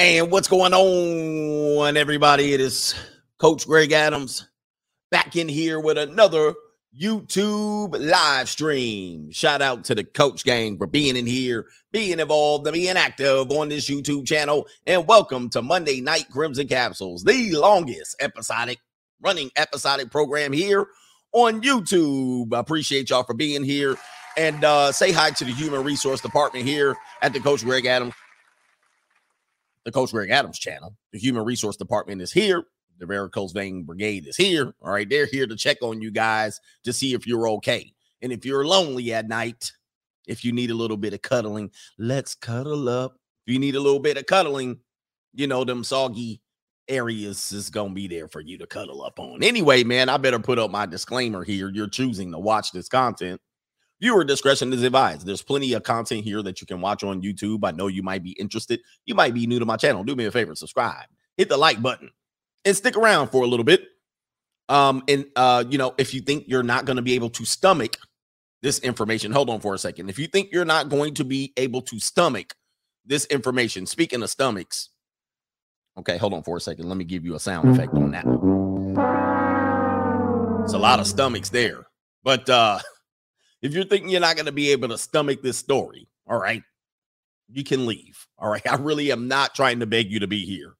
And what's going on, everybody? It is Coach Greg Adams back in here with another YouTube live stream. Shout out to the coach gang for being in here, being involved, and being active on this YouTube channel. And welcome to Monday Night Crimson Capsules, the longest episodic running episodic program here on YouTube. I appreciate y'all for being here. And uh, say hi to the human resource department here at the Coach Greg Adams the Coach Greg Adams channel. The Human Resource Department is here. The Varicose Vein Brigade is here. All right. They're here to check on you guys to see if you're okay. And if you're lonely at night, if you need a little bit of cuddling, let's cuddle up. If you need a little bit of cuddling, you know, them soggy areas is going to be there for you to cuddle up on. Anyway, man, I better put up my disclaimer here. You're choosing to watch this content Viewer discretion is advised. There's plenty of content here that you can watch on YouTube. I know you might be interested. You might be new to my channel. Do me a favor, subscribe, hit the like button, and stick around for a little bit. Um, and uh, you know, if you think you're not going to be able to stomach this information, hold on for a second. If you think you're not going to be able to stomach this information, speaking of stomachs, okay, hold on for a second. Let me give you a sound effect on that. It's a lot of stomachs there, but uh if you're thinking you're not going to be able to stomach this story, all right, you can leave. All right. I really am not trying to beg you to be here.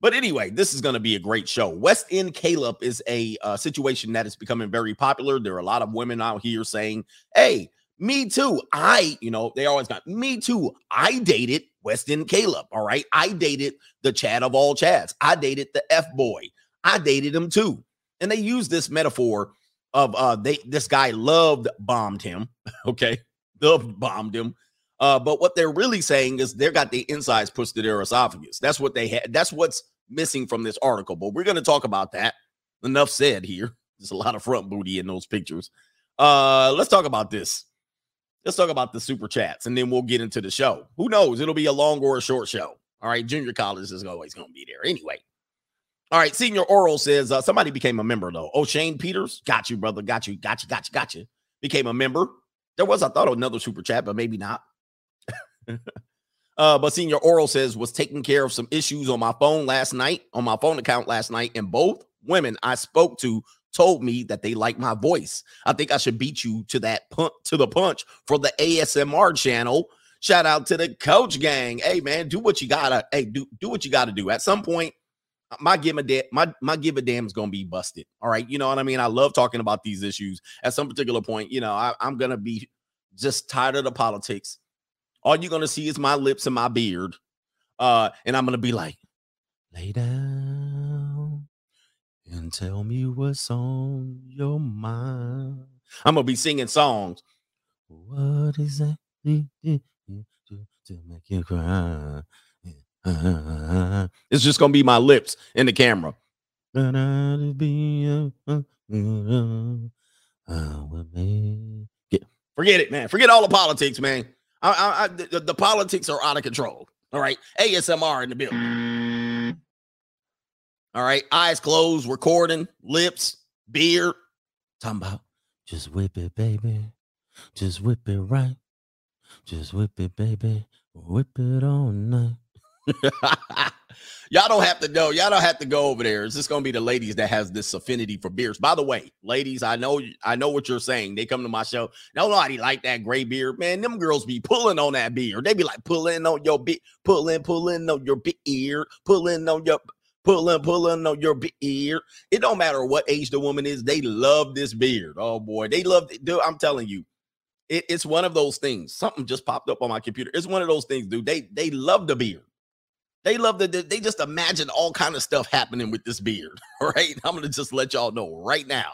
But anyway, this is going to be a great show. West Elm Caleb is a uh, situation that is becoming very popular. There are a lot of women out here saying, hey, me too. I, you know, they always got me too. I dated West Elm Caleb. All right. I dated the Chad of all Chads. I dated the F boy. I dated him too. And they use this metaphor of uh they this guy loved bombed him okay? Loved bombed him. Uh but what they're really saying is they got the insides pushed to their esophagus. That's what they had that's what's missing from this article but we're going to talk about that. Enough said here. There's a lot of front booty in those pictures. Uh let's talk about this. Let's talk about the super chats and then we'll get into the show. Who knows? It'll be a long or a short show. All right junior college is always going to be there anyway all right, Senior Oral says uh, somebody became a member though. Oh, Shane Peters, got you, brother, got you, got you, got you, got you. Became a member. There was, I thought, another super chat, but maybe not. uh, but Senior Oral says was taking care of some issues on my phone last night, on my phone account last night, and both women I spoke to told me that they like my voice. I think I should beat you to that punch to the punch for the ASMR channel. Shout out to the coach gang. Hey man, do what you gotta. Hey, do do what you gotta do. At some point, my give a damn my my give a damn is gonna be busted. All right, you know what I mean. I love talking about these issues. At some particular point, you know, I, I'm gonna be just tired of the politics. All you're gonna see is my lips and my beard, uh, and I'm gonna be like, lay down and tell me what's on your mind. I'm gonna be singing songs. What is that to, make you cry? it's just gonna be my lips in the camera. Forget it, man. Forget all the politics, man. I, I, I the, the, politics are out of control. All right, ASMR in the building. All right, eyes closed, recording, lips, beard. Talking about just whip it, baby. Just whip it right. Just whip it, baby. Whip it all night. y'all don't have to go. Y'all don't have to go over there. It's just gonna be the ladies that has this affinity for beers. By the way, ladies, I know I know what you're saying. They come to my show. Nobody like that gray beard, man. Them girls be pulling on that beard. They be like pulling on your beard, pulling, pulling on your beard, pulling on your pulling, pulling on your beard. It don't matter what age the woman is. They love this beard. Oh boy, they love. It. Dude, I'm telling you. It, it's one of those things. Something just popped up on my computer. It's one of those things, dude. They they love the beard. They love that they just imagine all kind of stuff happening with this beard. Right? I'm gonna just let y'all know right now.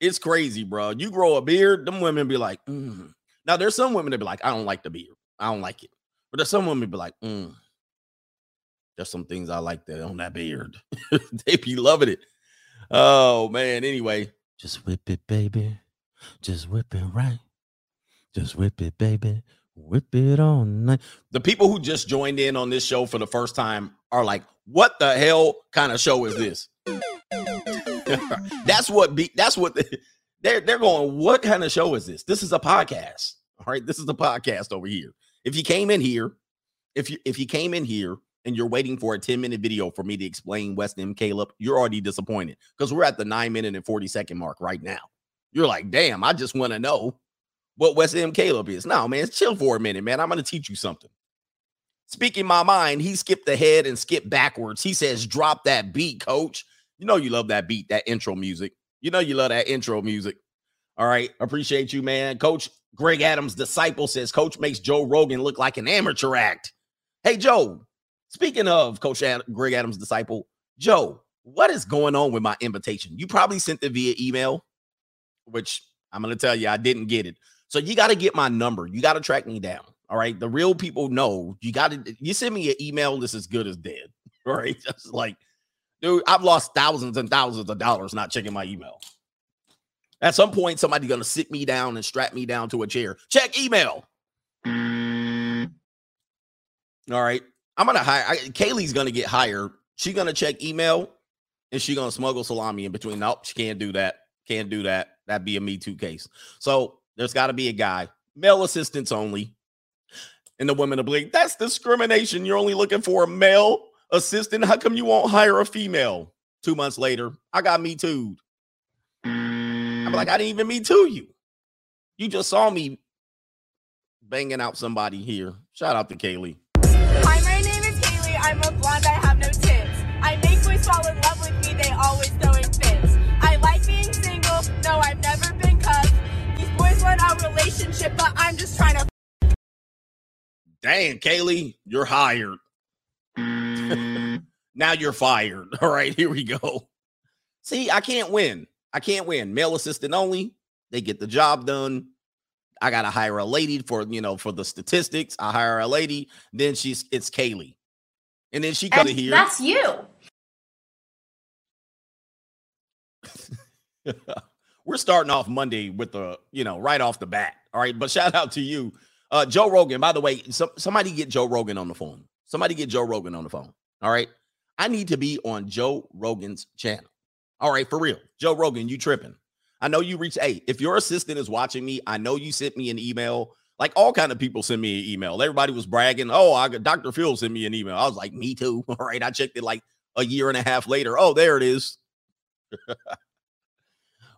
It's crazy, bro. You grow a beard, them women be like, mm. now there's some women that be like, I don't like the beard. I don't like it. But there's some women be like, mm. there's some things I like that on that beard. they be loving it. Oh man. Anyway, just whip it, baby. Just whip it right. Just whip it, baby. Whip it on night. The people who just joined in on this show for the first time are like, what the hell kind of show is this? that's what be that's what the, they're they're going, what kind of show is this? This is a podcast. All right, this is a podcast over here. If you came in here, if you if you came in here and you're waiting for a 10 minute video for me to explain West Elm Caleb, you're already disappointed because we're at the nine minute and 40 second mark right now. You're like, damn, I just want to know what West Elm Caleb is. No, man, chill for a minute, man. I'm going to teach you something. Speaking my mind, he skipped ahead and skipped backwards. He says, drop that beat, coach. You know, you love that beat, that intro music. You know, you love that intro music. All right. Appreciate you, man. Coach Greg Adams' disciple says, Coach makes Joe Rogan look like an amateur act. Hey, Joe, speaking of Coach Ad- Greg Adams' disciple, Joe, what is going on with my invitation? You probably sent it via email, which I'm going to tell you, I didn't get it. So you got to get my number. You got to track me down. All right. The real people know you got to, you send me an email, this is good as dead. Right. Just like, dude, I've lost thousands and thousands of dollars not checking my email. At some point, somebody's gonna sit me down and strap me down to a chair. Check email. All right. I'm gonna hire I, Kaylee's gonna get hired. She's gonna check email and she's gonna smuggle salami in between. Nope, she can't do that. Can't do that. That'd be a Me Too case. So there's got to be a guy, male assistants only. And the women be like, that's discrimination. You're only looking for a male assistant. How come you won't hire a female? Two months later, I got me too. I'm like, I didn't even me too you. You just saw me banging out somebody here. Shout out to Kaylee. Hi, my name is Kaylee. I'm a blonde. I have no tits. I make boys fall in love with me. They always throwing fits. I like being single. No, I've relationship, but I'm just trying to. Dang, Kaylee, you're hired. now you're fired. All right, here we go. See, I can't win. I can't win. Male assistant only. They get the job done. I gotta hire a lady for you know for the statistics. I hire a lady, then she's it's Kaylee, and then she comes here. That's you. We're starting off Monday with the you know right off the bat. All right, but shout out to you, uh, Joe Rogan. By the way, some, somebody get Joe Rogan on the phone. Somebody get Joe Rogan on the phone. All right, I need to be on Joe Rogan's channel. All right, for real, Joe Rogan, you tripping? I know you reached. Hey, if your assistant is watching me, I know you sent me an email. Like all kind of people send me an email. Everybody was bragging. Oh, I got Dr. Phil sent me an email. I was like, me too. All right, I checked it like a year and a half later. Oh, there it is.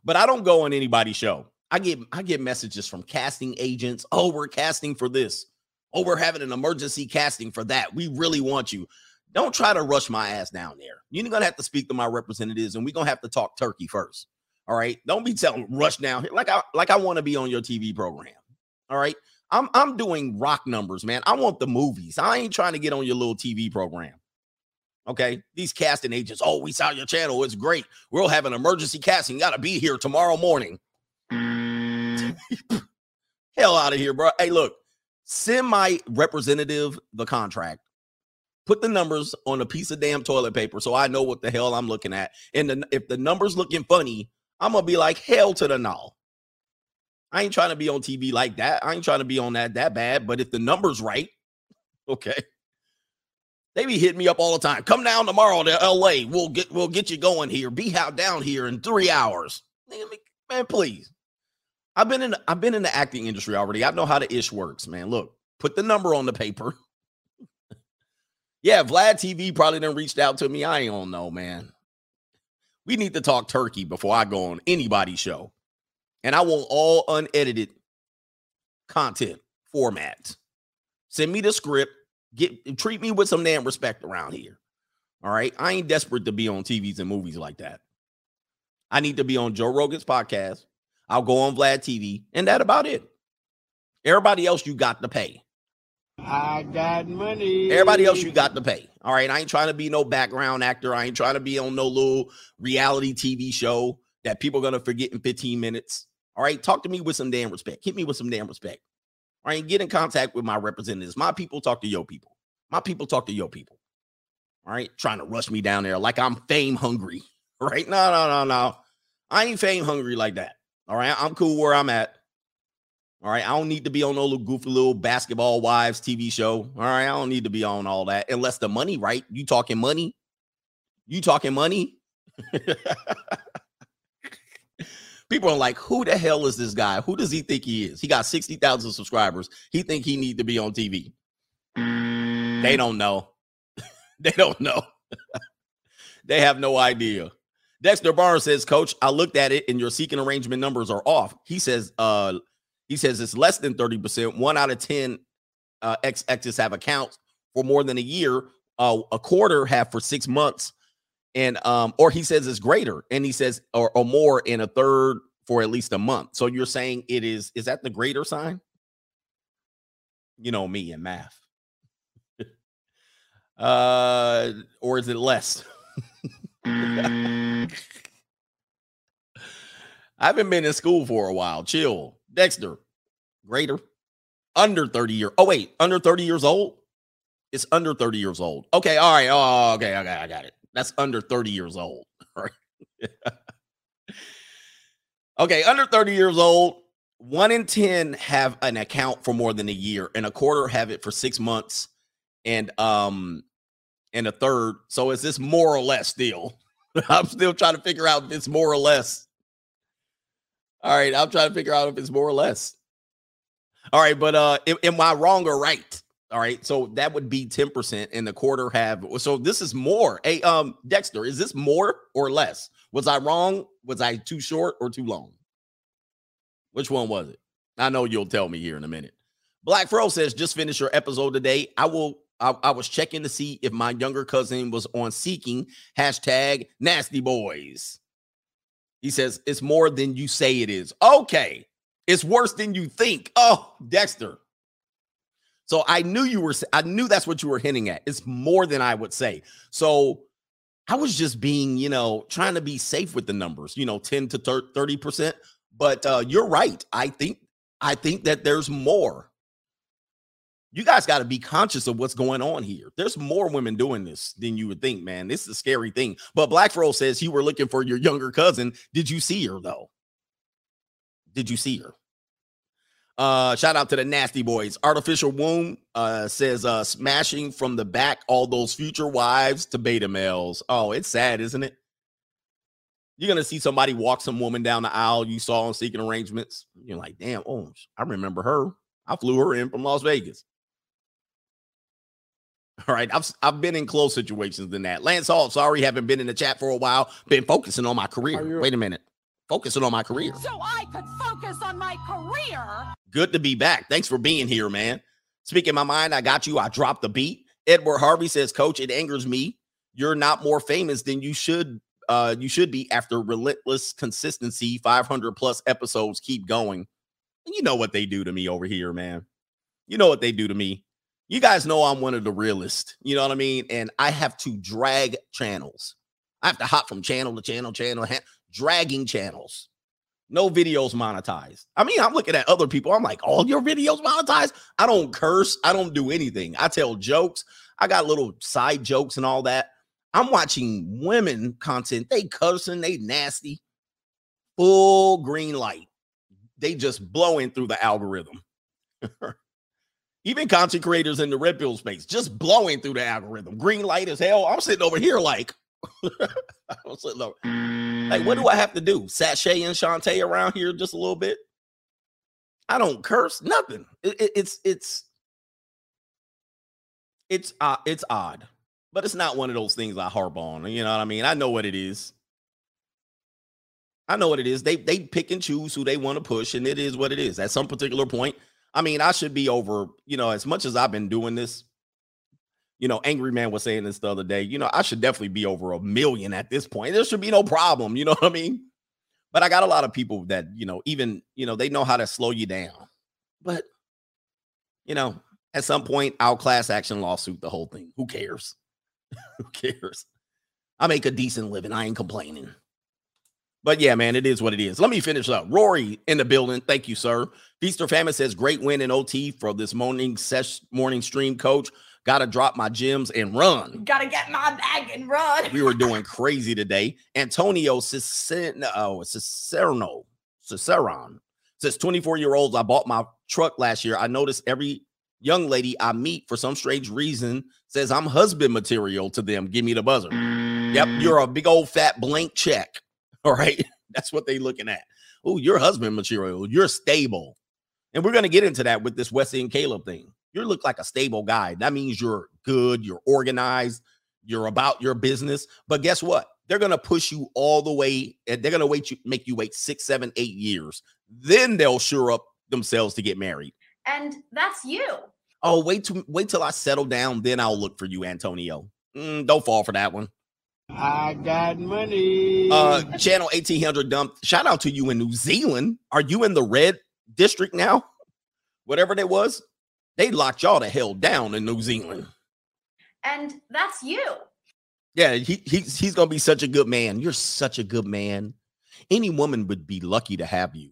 but I don't go on anybody's show. I get I get messages from casting agents. Oh, we're casting for this. Oh, we're having an emergency casting for that. We really want you. Don't try to rush my ass down there. You're gonna have to speak to my representatives, and we're gonna have to talk turkey first. All right. Don't be telling rush down here like I like I want to be on your TV program. All right. I'm I'm doing rock numbers, man. I want the movies. I ain't trying to get on your little TV program. Okay. These casting agents, oh, we saw your channel. It's great. We'll have an emergency casting. You Got to be here tomorrow morning. Mm. Hell out of here, bro. Hey, look, send my representative the contract. Put the numbers on a piece of damn toilet paper so I know what the hell I'm looking at. And the, if the numbers looking funny, I'm gonna be like hell to the no. I ain't trying to be on TV like that. I ain't trying to be on that that bad. But if the numbers right, okay. They be hitting me up all the time. Come down tomorrow to LA. We'll get we'll get you going here. Be out down here in three hours. Man, please. I've been in I've been in the acting industry already. I know how the ish works, man. Look, put the number on the paper. yeah, Vlad TV probably done reached out to me. I don't know, man. We need to talk turkey before I go on anybody's show. And I want all unedited content formats. Send me the script. Get treat me with some damn respect around here. All right. I ain't desperate to be on TVs and movies like that. I need to be on Joe Rogan's podcast. I'll go on Vlad TV, and that about it. Everybody else you got to pay. I got money. Everybody else you got to pay. All right. I ain't trying to be no background actor. I ain't trying to be on no little reality TV show that people are gonna forget in 15 minutes. All right. Talk to me with some damn respect. Hit me with some damn respect. All right. Get in contact with my representatives. My people talk to your people. My people talk to your people. All right. Trying to rush me down there like I'm fame hungry. Right. No, no, no, no. I ain't fame hungry like that. All right. I'm cool where I'm at. All right. I don't need to be on no little goofy little basketball wives TV show. All right. I don't need to be on all that unless the money, right? You talking money? You talking money? People are like, who the hell is this guy? Who does he think he is? He got 60,000 subscribers. He think he need to be on TV. They don't know. they don't know. they have no idea. Dexter Barnes says, Coach, I looked at it and your seeking arrangement numbers are off. He says, uh, he says it's less than 30%. One out of 10 uh, ex-exes have accounts for more than a year, uh, a quarter have for six months, and um, or he says it's greater, and he says or, or more in a third for at least a month. So you're saying it is is that the greater sign? You know me and math. uh, or is it less? I haven't been in school for a while. Chill. Dexter, greater, under 30 year. Oh, wait, under 30 years old? It's under 30 years old. Okay, all right. Oh, okay, okay, I got it. That's under 30 years old. Right. okay, under 30 years old, one in 10 have an account for more than a year, and a quarter have it for six months, and um, and a third. So is this more or less still? I'm still trying to figure out if it's more or less. All right, I'm trying to figure out if it's more or less. All right, but uh, am, am I wrong or right? All right, so that would be 10%, and the quarter have so this is more. Hey, um, Dexter, is this more or less? Was I wrong? Was I too short or too long? Which one was it? I know you'll tell me here in a minute. Black Fro says, just finished your episode today. I will I, I, was checking to see if my younger cousin was on seeking hashtag nasty boys. He says it's more than you say it is. Okay. It's worse than you think. Oh, Dexter. So I knew you were, I knew that's what you were hinting at. It's more than I would say. So I was just being, you know, trying to be safe with the numbers, you know, 10 to 30%. But uh, you're right. I think, I think that there's more. You guys got to be conscious of what's going on here. There's more women doing this than you would think, man. This is a scary thing. But Black says you were looking for your younger cousin. Did you see her though? Did you see her? Uh, shout out to the nasty boys. Artificial womb uh says uh smashing from the back all those future wives to beta males. Oh, it's sad, isn't it? You're gonna see somebody walk some woman down the aisle you saw on seeking arrangements. You're like, damn, oh, I remember her. I flew her in from Las Vegas. All right, I've I've been in close situations than that. Lance Hall, sorry, haven't been in the chat for a while. Been focusing on my career. Wait a minute, focusing on my career. So I could focus on my career. Good to be back. Thanks for being here, man. Speaking my mind, I got you. I dropped the beat. Edward Harvey says, Coach, it angers me. You're not more famous than you should. Uh, you should be after relentless consistency. 500 plus episodes keep going. And you know what they do to me over here, man. You know what they do to me you guys know I'm one of the realists. You know what I mean? And I have to drag channels. I have to hop from channel to channel, channel, ha- dragging channels. No videos monetized. I mean, I'm looking at other people. I'm like, all your videos monetized? I don't curse. I don't do anything. I tell jokes. I got little side jokes and all that. I'm watching women content. They cussing, they nasty. Full green light. They just blowing through the algorithm. even content creators in the red pill space just blowing through the algorithm. Green light as hell. I'm sitting over here like, I'm sitting over, like, what do I have to do? Sashay and Shantae around here just a little bit. I don't curse, nothing. It, it, it's it's it's uh, it's odd, but it's not one of those things I harp on. You know what I mean? I know what it is. I know what it is. They they pick and choose who they want to push, and it is what it is. At some particular point, I mean, I should be over, you know, as much as I've been doing this. You know, Angry Man was saying this the other day. You know, I should definitely be over a million at this point. There should be no problem. You know what I mean? But I got a lot of people that, you know, even, you know, they know how to slow you down. But, you know, at some point, our class action lawsuit the whole thing. Who cares? Who cares? I make a decent living. I ain't complaining. But yeah, man, it is what it is. Let me finish up. Rory in the building. Thank you, sir. Feaster Famine says, great win in OT for this morning sesh morning stream, coach. Gotta drop my gems and run. Gotta get my bag and run. we were doing crazy today. Antonio Cicerno, oh, Cicerno, Ciceron says 24 year olds. I bought my truck last year. I noticed every young lady I meet for some strange reason says I'm husband material to them. Give me the buzzer. Yep, mm. you're a big old fat blank check. All right. That's what they looking at. Oh, your husband material. You're stable. And we're going to get into that with this West Elm Caleb thing. You look like a stable guy. That means you're good, you're organized, You're about your business. But guess what? They're gonna push you all the way, and they're gonna wait you make you wait six, seven, eight years. Then they'll sure up themselves to get married. And that's you. Oh, wait to wait till I settle down, then I'll look for you, Antonio. Mm, don't fall for that one. I got money. Uh, channel 1800 dump. Shout out to you in New Zealand. Are you in the red district now? Whatever that was, they locked y'all the hell down in New Zealand. And that's you. Yeah, he, he's he's gonna be such a good man. You're such a good man. Any woman would be lucky to have you.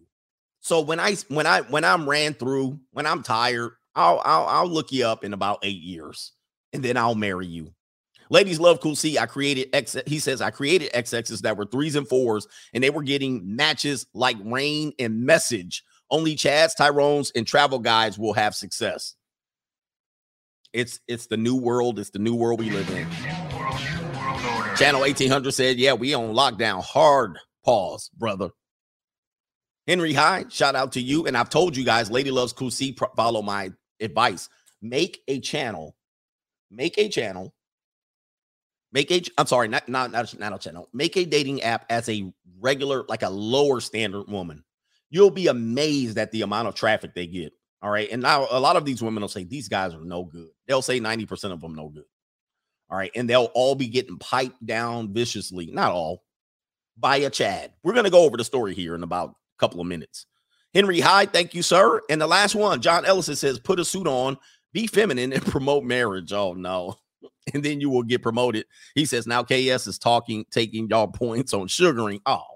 So when I when I when I'm ran through, when I'm tired, I'll I'll I'll look you up in about eight years, and then I'll marry you. Ladies love cool. See, I created X. He says I created XXs that were threes and fours, and they were getting matches like rain and message. Only Chads, Tyrones, and travel guides will have success. It's it's the new world. It's the new world we live in. Channel 1800 said, "Yeah, we on lockdown. Hard pause, brother." Henry High, shout out to you. And I've told you guys, Lady Loves C, follow my advice. Make a channel. Make a channel. Make a, I'm sorry, not, not, not, not a channel. Make a dating app as a regular, like a lower standard woman. You'll be amazed at the amount of traffic they get. All right. And now a lot of these women will say, these guys are no good. They'll say 90% of them no good. All right. And they'll all be getting piped down viciously. Not all by a Chad. We're going to go over the story here in about a couple of minutes. Henry Hyde, thank you, sir. And the last one, John Ellison says, put a suit on, be feminine, and promote marriage. Oh, no. And then you will get promoted. He says, now KS is talking, taking y'all points on sugaring. Oh.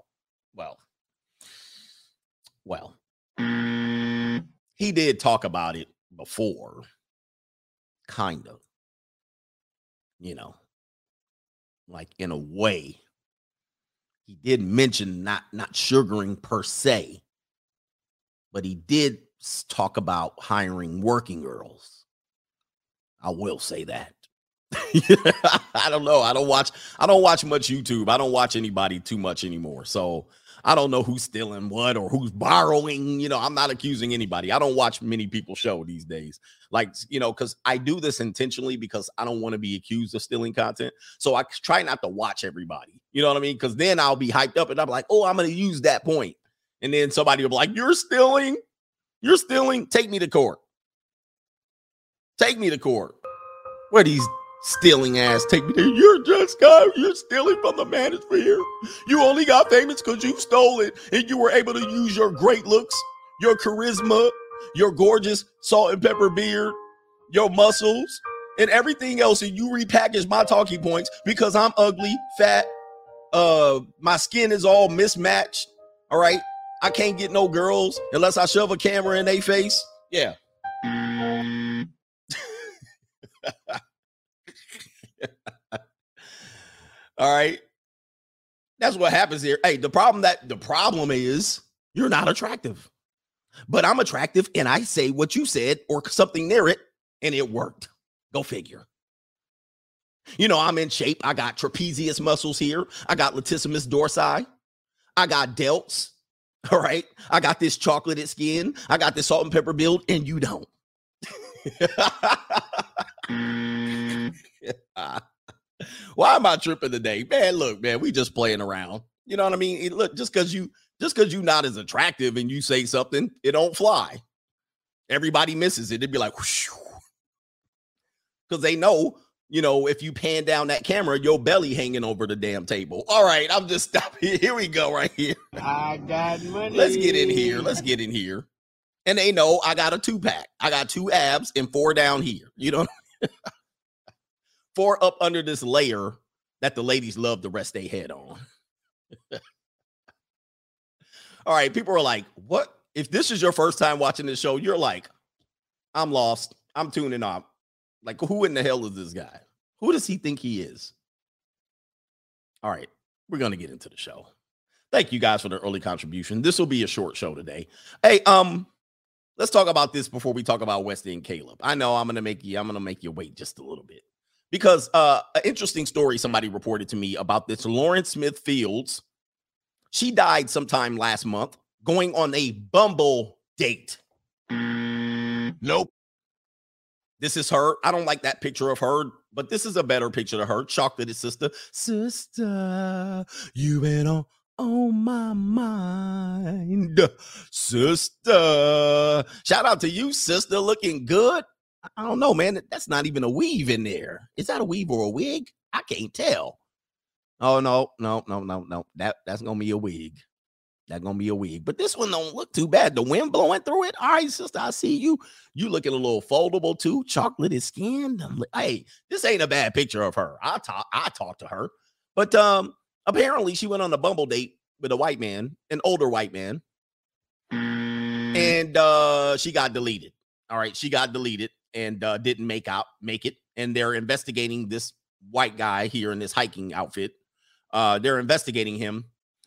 Well, mm. he did talk about it before, kind of. You know, like in a way he did mention not not sugaring per se, but he did talk about hiring working girls. I will say that. I don't know. I don't watch I don't watch much YouTube. I don't watch anybody too much anymore. So I don't know who's stealing what or who's borrowing. You know, I'm not accusing anybody. I don't watch many people show these days. Like, you know, because I do this intentionally because I don't want to be accused of stealing content. So I try not to watch everybody. You know what I mean? Because then I'll be hyped up and I'm like, oh, I'm going to use that point. And then somebody will be like, you're stealing. You're stealing. Take me to court. Take me to court. Where these stealing ass take me there. You're just guy, you're stealing from the manosphere. You only got famous because you stole it and you were able to use your great looks, your charisma, your gorgeous salt and pepper beard, your muscles, and everything else. And you repackaged my talking points because I'm ugly, fat, uh, my skin is all mismatched. All right. I can't get no girls unless I shove a camera in their face. Yeah. All right. That's what happens here. Hey, the problem that the problem is you're not attractive. But I'm attractive and I say what you said or something near it and it worked. Go figure. You know, I'm in shape. I got trapezius muscles here. I got latissimus dorsi. I got delts. All right. I got this chocolated skin. I got this salt and pepper build, and you don't. Mm. Why am I tripping today? Man, look, man, we just playing around. You know what I mean? It, look, just because you just because you're not as attractive and you say something, it don't fly. Everybody misses it. It'd be like, because they know, you know, if you pan down that camera, your belly hanging over the damn table. All right, I'm just stopping. Here we go, right here. I got money. Let's get in here. Let's get in here. And they know I got a two pack. I got two abs and four down here. You know, four up under this layer that the ladies love to rest their head on. All right, people are like, what? If this is your first time watching this show, you're like, I'm lost. I'm tuning out. Like, who in the hell is this guy? Who does he think he is? All right, we're gonna get into the show. Thank you guys for the early contribution. This will be a short show today. Hey, um, let's talk about this before we talk about West Elm Caleb. I know I'm gonna make you, I'm gonna make you wait just a little bit because uh an interesting story somebody reported to me about this Lauren Smith Fields. She died sometime last month going on a Bumble date. Nope. This is her. I don't like that picture of her but this is a better picture of her. Chocolate sister. Sister, you been on on my mind. Sister. Shout out to you, sister. Looking good. I don't know, man. That's not even a weave in there. Is that a weave or a wig? I can't tell. Oh no, no, no, no, no. That that's gonna be a wig. That's gonna be a wig. But this one don't look too bad. The wind blowing through it. All right, sister. I see you. You looking a little foldable too. Chocolatey skin. Hey, this ain't a bad picture of her. I talk. I talked to her, but um, apparently she went on a bumble date with a white man, an older white man, and uh, she got deleted. All right, she got deleted and uh, didn't make out make it. And they're investigating this white guy here in this hiking outfit. Uh, they're investigating him,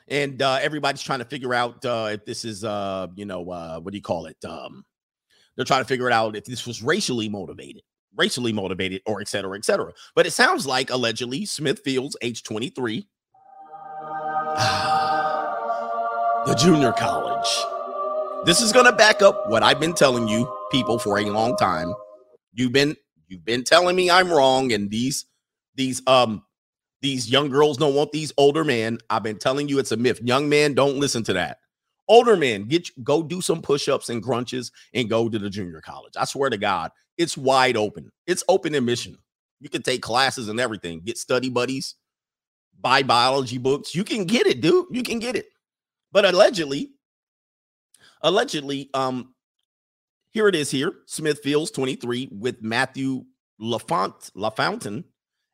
and uh, everybody's trying to figure out uh, if this is, uh, you know, uh, what do you call it? Um, they're trying to figure it out if this was racially motivated, racially motivated, or et cetera, et cetera. But it sounds like allegedly Smith Fields, age 23, the junior college. This is going to back up what I've been telling you people for a long time. You've been you've been telling me I'm wrong and these these um these young girls don't want these older men. I've been telling you it's a myth. Young men don't listen to that. Older men, get go do some push-ups and crunches and go to the junior college. I swear to God, it's wide open. It's open admission. You can take classes and everything, get study buddies, buy biology books. You can get it, dude. You can get it. But allegedly, allegedly, um, here it is here. Smith Fields 23 with Matthew LaFont LaFountain,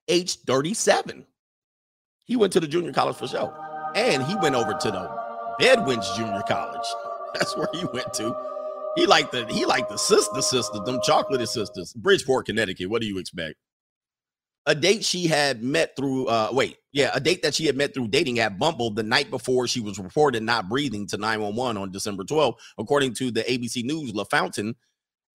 age 37. He went to the junior college for show. And he went over to the Bedwins Junior College. That's where he went to. He liked the he liked the sister sisters, them chocolate sisters. Bridgeport, Connecticut. What do you expect? A date she had met through uh wait, yeah, a date that she had met through dating at Bumble the night before she was reported not breathing to 911 on December 12th. According to the ABC News, LaFountain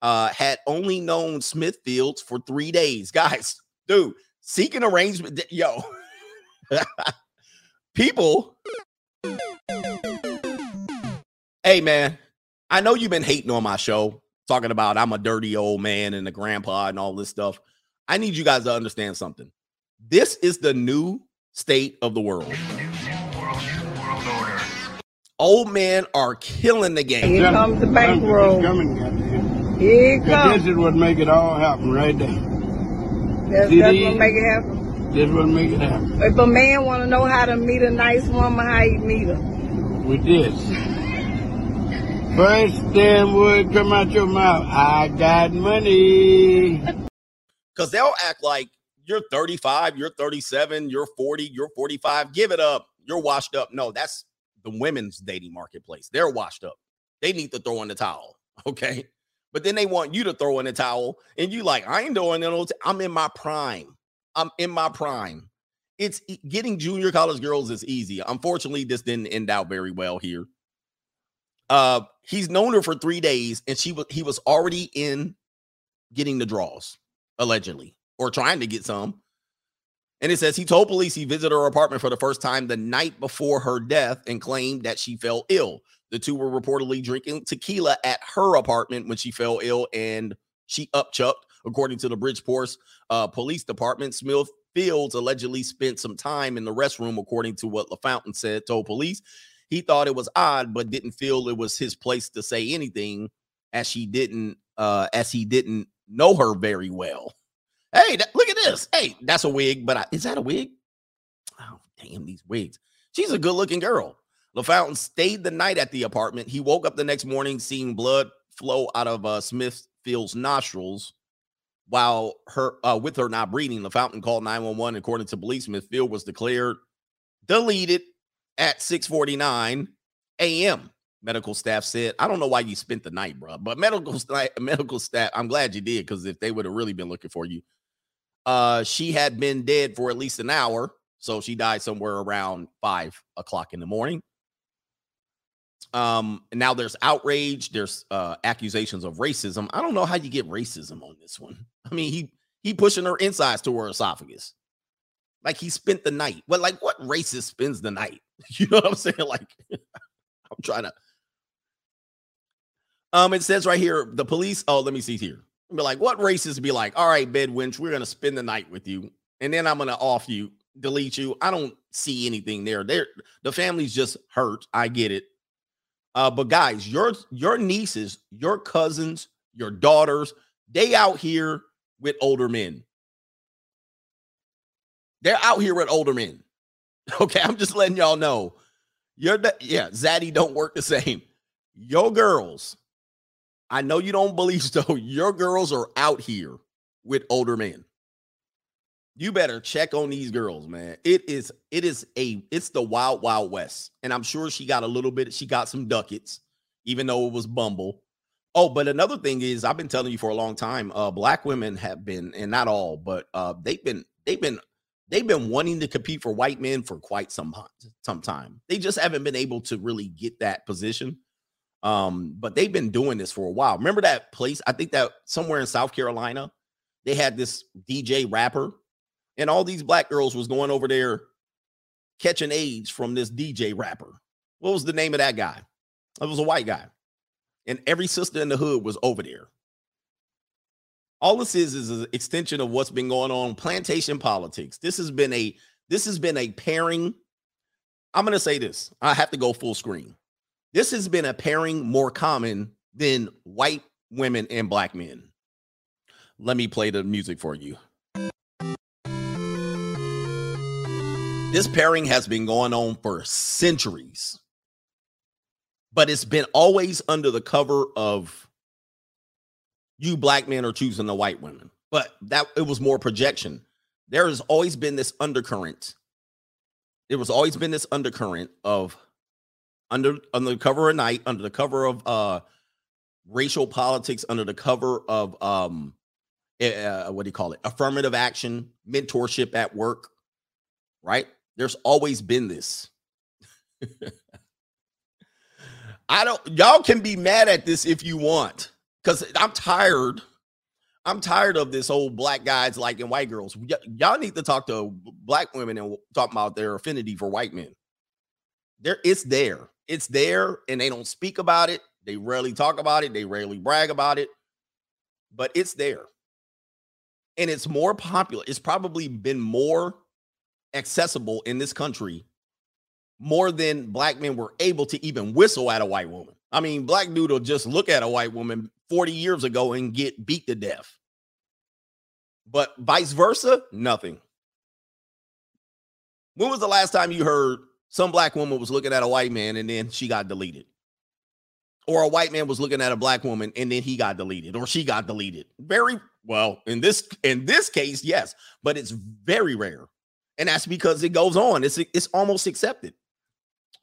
uh had only known Smithfields for three days. Guys, dude, seeking arrangement. Yo, people. Hey, man, I know you've been hating on my show, talking about I'm a dirty old man and a grandpa and all this stuff. I need you guys to understand something. This is the new state of the world. Old men are killing the game. Here comes the bankroll. Coming, goddamn. Here it 'Cause comes. This is what make it all happen right there. That's, See that's these? what make it happen. This what make it happen. If a man want to know how to meet a nice woman, how you meet her? With this. First damn word come out your mouth. I got money. Because they'll act like you're 35, you're 37, you're 40, you're 45. Give it up. You're washed up. No, that's the women's dating marketplace. They're washed up. They need to throw in the towel. Okay. But then they want you to throw in the towel, and you like, I ain't doing it. I'm in my prime. I'm in my prime. It's getting junior college girls is easy. Unfortunately, this didn't end out very well here. Uh, he's known her for three days, and she was he was already in getting the draws allegedly, or trying to get some. And it says he told police he visited her apartment for the first time the night before her death and claimed that she fell ill. The two were reportedly drinking tequila at her apartment when she fell ill and she upchucked. According to the Bridgeport uh, Police Department, Smith Fields allegedly spent some time in the restroom, according to what LaFountain said, told police. He thought it was odd, but didn't feel it was his place to say anything as she didn't, uh, as he didn't know her very well. Hey, that, look at this. Hey, that's a wig, but I, is that a wig? Oh, damn, these wigs. She's a good looking girl. LaFountain stayed the night at the apartment. He woke up the next morning seeing blood flow out of uh, Smithfield's nostrils while her uh, with her not breathing. LaFountain called 911. According to police, Smithfield was declared deleted at 6:49 a.m. Medical staff said, "I don't know why you spent the night, bro, but medical sta- medical staff. I'm glad you did because if they would have really been looking for you, uh, she had been dead for at least an hour, so she died somewhere around five o'clock in the morning. Um, now there's outrage. There's uh accusations of racism. I don't know how you get racism on this one. I mean, he he pushing her insides to her esophagus, like he spent the night. Well, like what racist spends the night? You know what I'm saying? Like, I'm trying to. Um, it says right here the police. Oh, let me see here. Be like, what racist be like? All right, bed wench, we're gonna spend the night with you, and then I'm gonna off you, delete you. I don't see anything there. There, the family's just hurt. I get it. Uh, but guys, your your nieces, your cousins, your daughters, they out here with older men. They're out here with older men. Okay, I'm just letting y'all know. You're the, yeah, Zaddy don't work the same. Your girls, I know you don't believe so. Your girls are out here with older men. You better check on these girls, man. It is it is a it's the wild wild west. And I'm sure she got a little bit she got some ducats even though it was Bumble. Oh, but another thing is I've been telling you for a long time uh black women have been and not all, but uh they've been they've been they've been wanting to compete for white men for quite some some time. They just haven't been able to really get that position. Um, but they've been doing this for a while. Remember that place? I think that somewhere in South Carolina, they had this DJ rapper, and all these black girls was going over there catching AIDS from this DJ rapper. What was the name of that guy? It was a white guy. And every sister in the hood was over there all this is is an extension of what's been going on plantation politics this has been a this has been a pairing i'm going to say this i have to go full screen this has been a pairing more common than white women and black men let me play the music for you this pairing has been going on for centuries but it's been always under the cover of you black men are choosing the white women. But that it was more projection. There has always been this undercurrent. There was always been this undercurrent of under under the cover of night, under the cover of uh racial politics, under the cover of um uh, what do you call it? Affirmative action, mentorship at work, right? There's always been this. I don't y'all can be mad at this if you want because I'm tired. I'm tired of this old black guys liking white girls. Y- y'all need to talk to black women and talk about their affinity for white men. There, it's there. It's there, and they don't speak about it. They rarely talk about it. They rarely brag about it, but it's there. And it's more popular. It's probably been more accessible in this country more than black men were able to even whistle at a white woman. I mean, black dude will just look at a white woman 40 years ago and get beat to death. But vice versa, nothing. When was the last time you heard some black woman was looking at a white man and then she got deleted? Or a white man was looking at a black woman and then he got deleted or she got deleted. Very well, in this in this case, yes, but it's very rare. And that's because it goes on. It's it's almost accepted.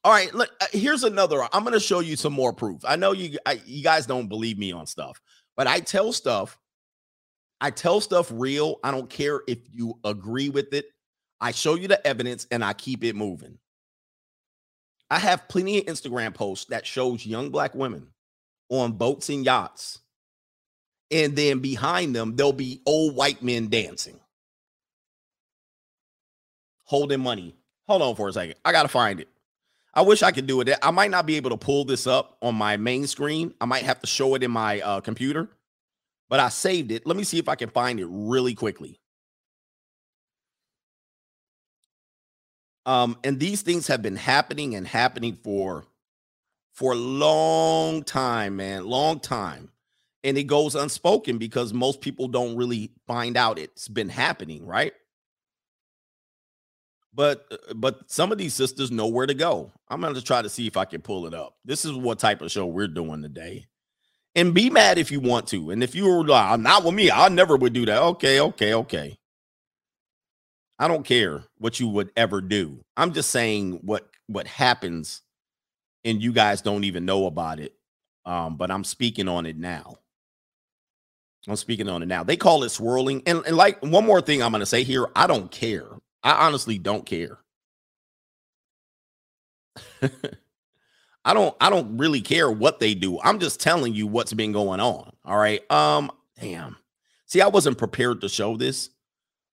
All right, look, uh, here's another. I'm going to show you some more proof. I know you I, you guys don't believe me on stuff, but I tell stuff. I tell stuff real. I don't care if you agree with it. I show you the evidence and I keep it moving. I have plenty of Instagram posts that shows young black women on boats and yachts. And then behind them, there'll be old white men dancing, holding money. Hold on for a second. I got to find it. I wish I could do it. I might not be able to pull this up on my main screen. I might have to show it in my uh, computer, but I saved it. Let me see if I can find it really quickly. Um, and these things have been happening and happening for for a long time, man, long time. And it goes unspoken because most people don't really find out it's been happening, right? But uh, but some of these sisters know where to go. I'm to try to see if I can pull it up. This is what type of show we're doing today. And be mad if you want to. And if you were like, not with me, I never would do that. Okay, okay, okay. I don't care what you would ever do. I'm just saying what what happens and you guys don't even know about it. Um, but I'm speaking on it now. I'm speaking on it now. They call it swirling. And, and like one more thing I'm to say here I don't care. I honestly don't care. I don't I don't really care what they do. I'm just telling you what's been going on. All right. Um damn. See, I wasn't prepared to show this,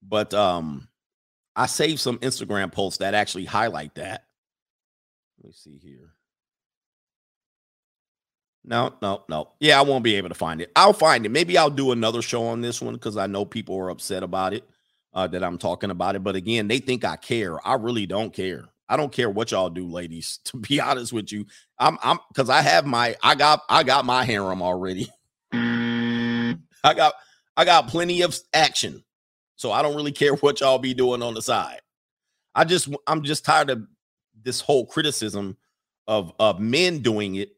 but um I saved some Instagram posts that actually highlight that. Let me see here. No, no, no. Yeah, I won't be able to find it. I'll find it. Maybe I'll do another show on this one because I know people are upset about it, uh, that I'm talking about it. But again, they think I care. I really don't care. I don't care what y'all do, ladies. To be honest with you, I'm I'm because I have my I got I got my harem already. I got I got plenty of action. So I don't really care what y'all be doing on the side. I just I'm just tired of this whole criticism of of men doing it.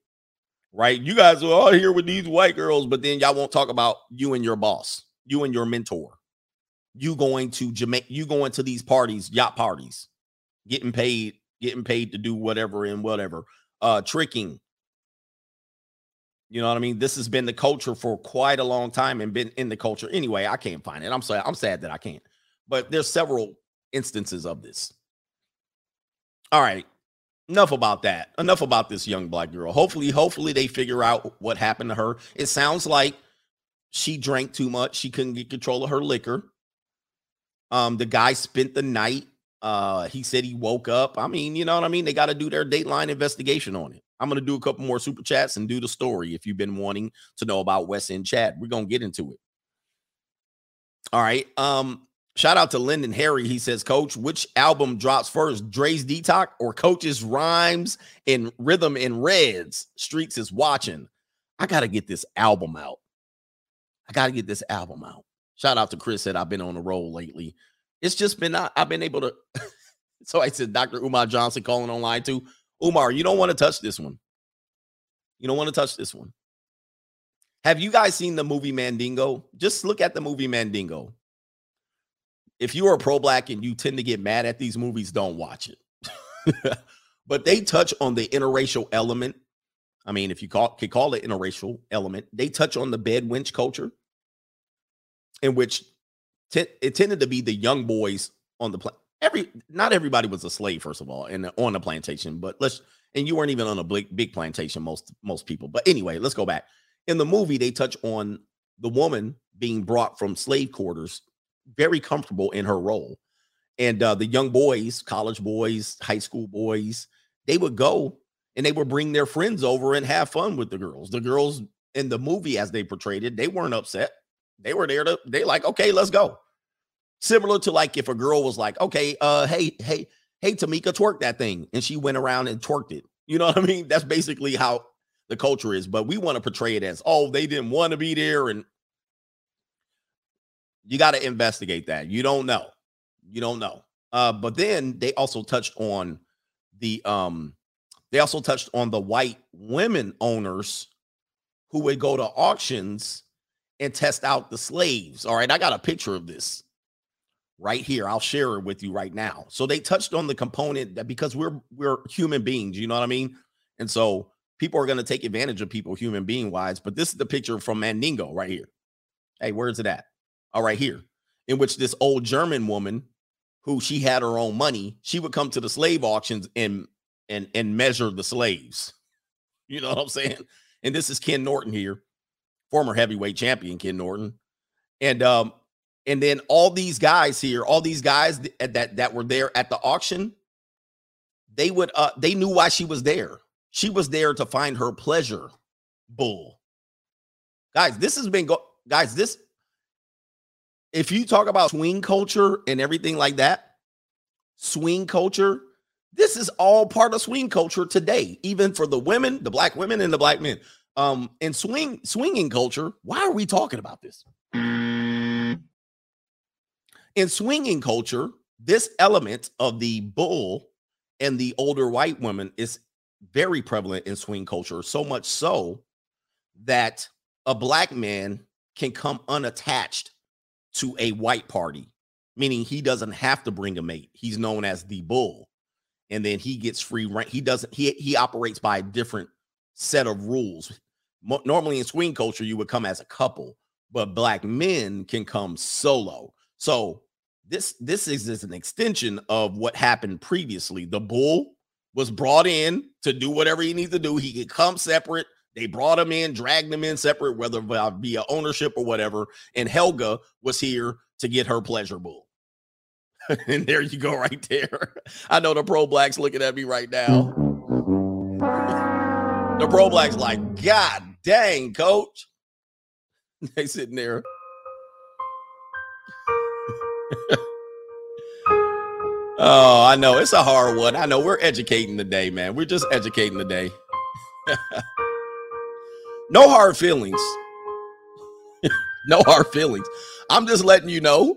Right? You guys are all here with these white girls, but then y'all won't talk about you and your boss, you and your mentor. You going to Jamaica, you going to these parties, yacht parties, getting paid, getting paid to do whatever and whatever. Uh tricking, you know what I mean? This has been the culture for quite a long time and been in the culture. Anyway, I can't find it. I'm sad. I'm sad that I can't. But there's several instances of this. All right. Enough about that. Enough about this young black girl. Hopefully, hopefully they figure out what happened to her. It sounds like she drank too much. She couldn't get control of her liquor. Um, the guy spent the night. Uh, he said he woke up. I mean, you know what I mean? They got to do their dateline investigation on it. I'm going to do a couple more super chats and do the story if you've been wanting to know about West Elm Chad. We're going to get into it. All right. Um, shout out to Lyndon Harry. He says, Coach, which album drops first, Dre's Detox or Coach's Rhymes and Rhythm and Reds? Streets is watching. I got to get this album out. I got to get this album out. Shout out to Chris said I've been on the roll lately. It's just been not, I've been able to. so I said Dr. Umar Johnson calling online too. Umar, you don't want to touch this one. You don't want to touch this one. Have you guys seen the movie Mandingo? Just look at the movie Mandingo. If you are pro black and you tend to get mad at these movies, don't watch it. but they touch on the interracial element. I mean, if you call could call it interracial element, they touch on the bed wench culture, in which it tended to be the young boys on the planet every not everybody was a slave first of all and on the plantation but let's and you weren't even on a big big plantation most most people but anyway let's go back. In the movie they touch on the woman being brought from slave quarters very comfortable in her role and uh, the young boys college boys high school boys they would go and they would bring their friends over and have fun with the girls. The girls in the movie as they portrayed it they weren't upset they were there to they like okay let's go Similar to like if a girl was like, okay, uh, hey, hey, hey, Tamika, twerk that thing. And she went around and twerked it. You know what I mean? That's basically how the culture is. But we want to portray it as, oh, they didn't want to be there. And you got to investigate that. You don't know. You don't know. Uh, but then they also touched on the um, they also touched on the white women owners who would go to auctions and test out the slaves. All right, I got a picture of this right here. I'll share it with you right now. So they touched on the component that because we're we're human beings, you know what I mean? And so people are going to take advantage of people human being wise, but this is the picture from Mandingo right here. Hey, where's it at? All right here. In which this old German woman who she had her own money, she would come to the slave auctions and and and measure the slaves. You know what I'm saying? And this is Ken Norton here, former heavyweight champion Ken Norton. And um and then all these guys here, all these guys that that, that were there at the auction, they would uh they knew why she was there. She was there to find her pleasure bull. Guys, this has been go guys, this if you talk about swing culture and everything like that, swing culture, this is all part of swing culture today, even for the women, the black women and the black men. Um, and swing swinging culture, why are we talking about this? in swinging culture, this element of the bull and the older white woman is very prevalent in swing culture, so much so that a black man can come unattached to a white party, meaning he doesn't have to bring a mate. He's known as the bull. And then he gets free rent. He doesn't, he he operates by a different set of rules. Mo- normally in swing culture, you would come as a couple, but black men can come solo. So this this is, is an extension of what happened previously. The bull was brought in to do whatever he needs to do. He could come separate. They brought him in, dragged him in separate, whether via ownership or whatever. And Helga was here to get her pleasure bull. and there you go, right there. I know the pro blacks looking at me right now. Mm-hmm. The pro blacks like, God dang, coach. They sitting there. oh, I know. It's a hard one. I know we're educating the day, man. We're just educating the day. no hard feelings. no hard feelings. I'm just letting you know.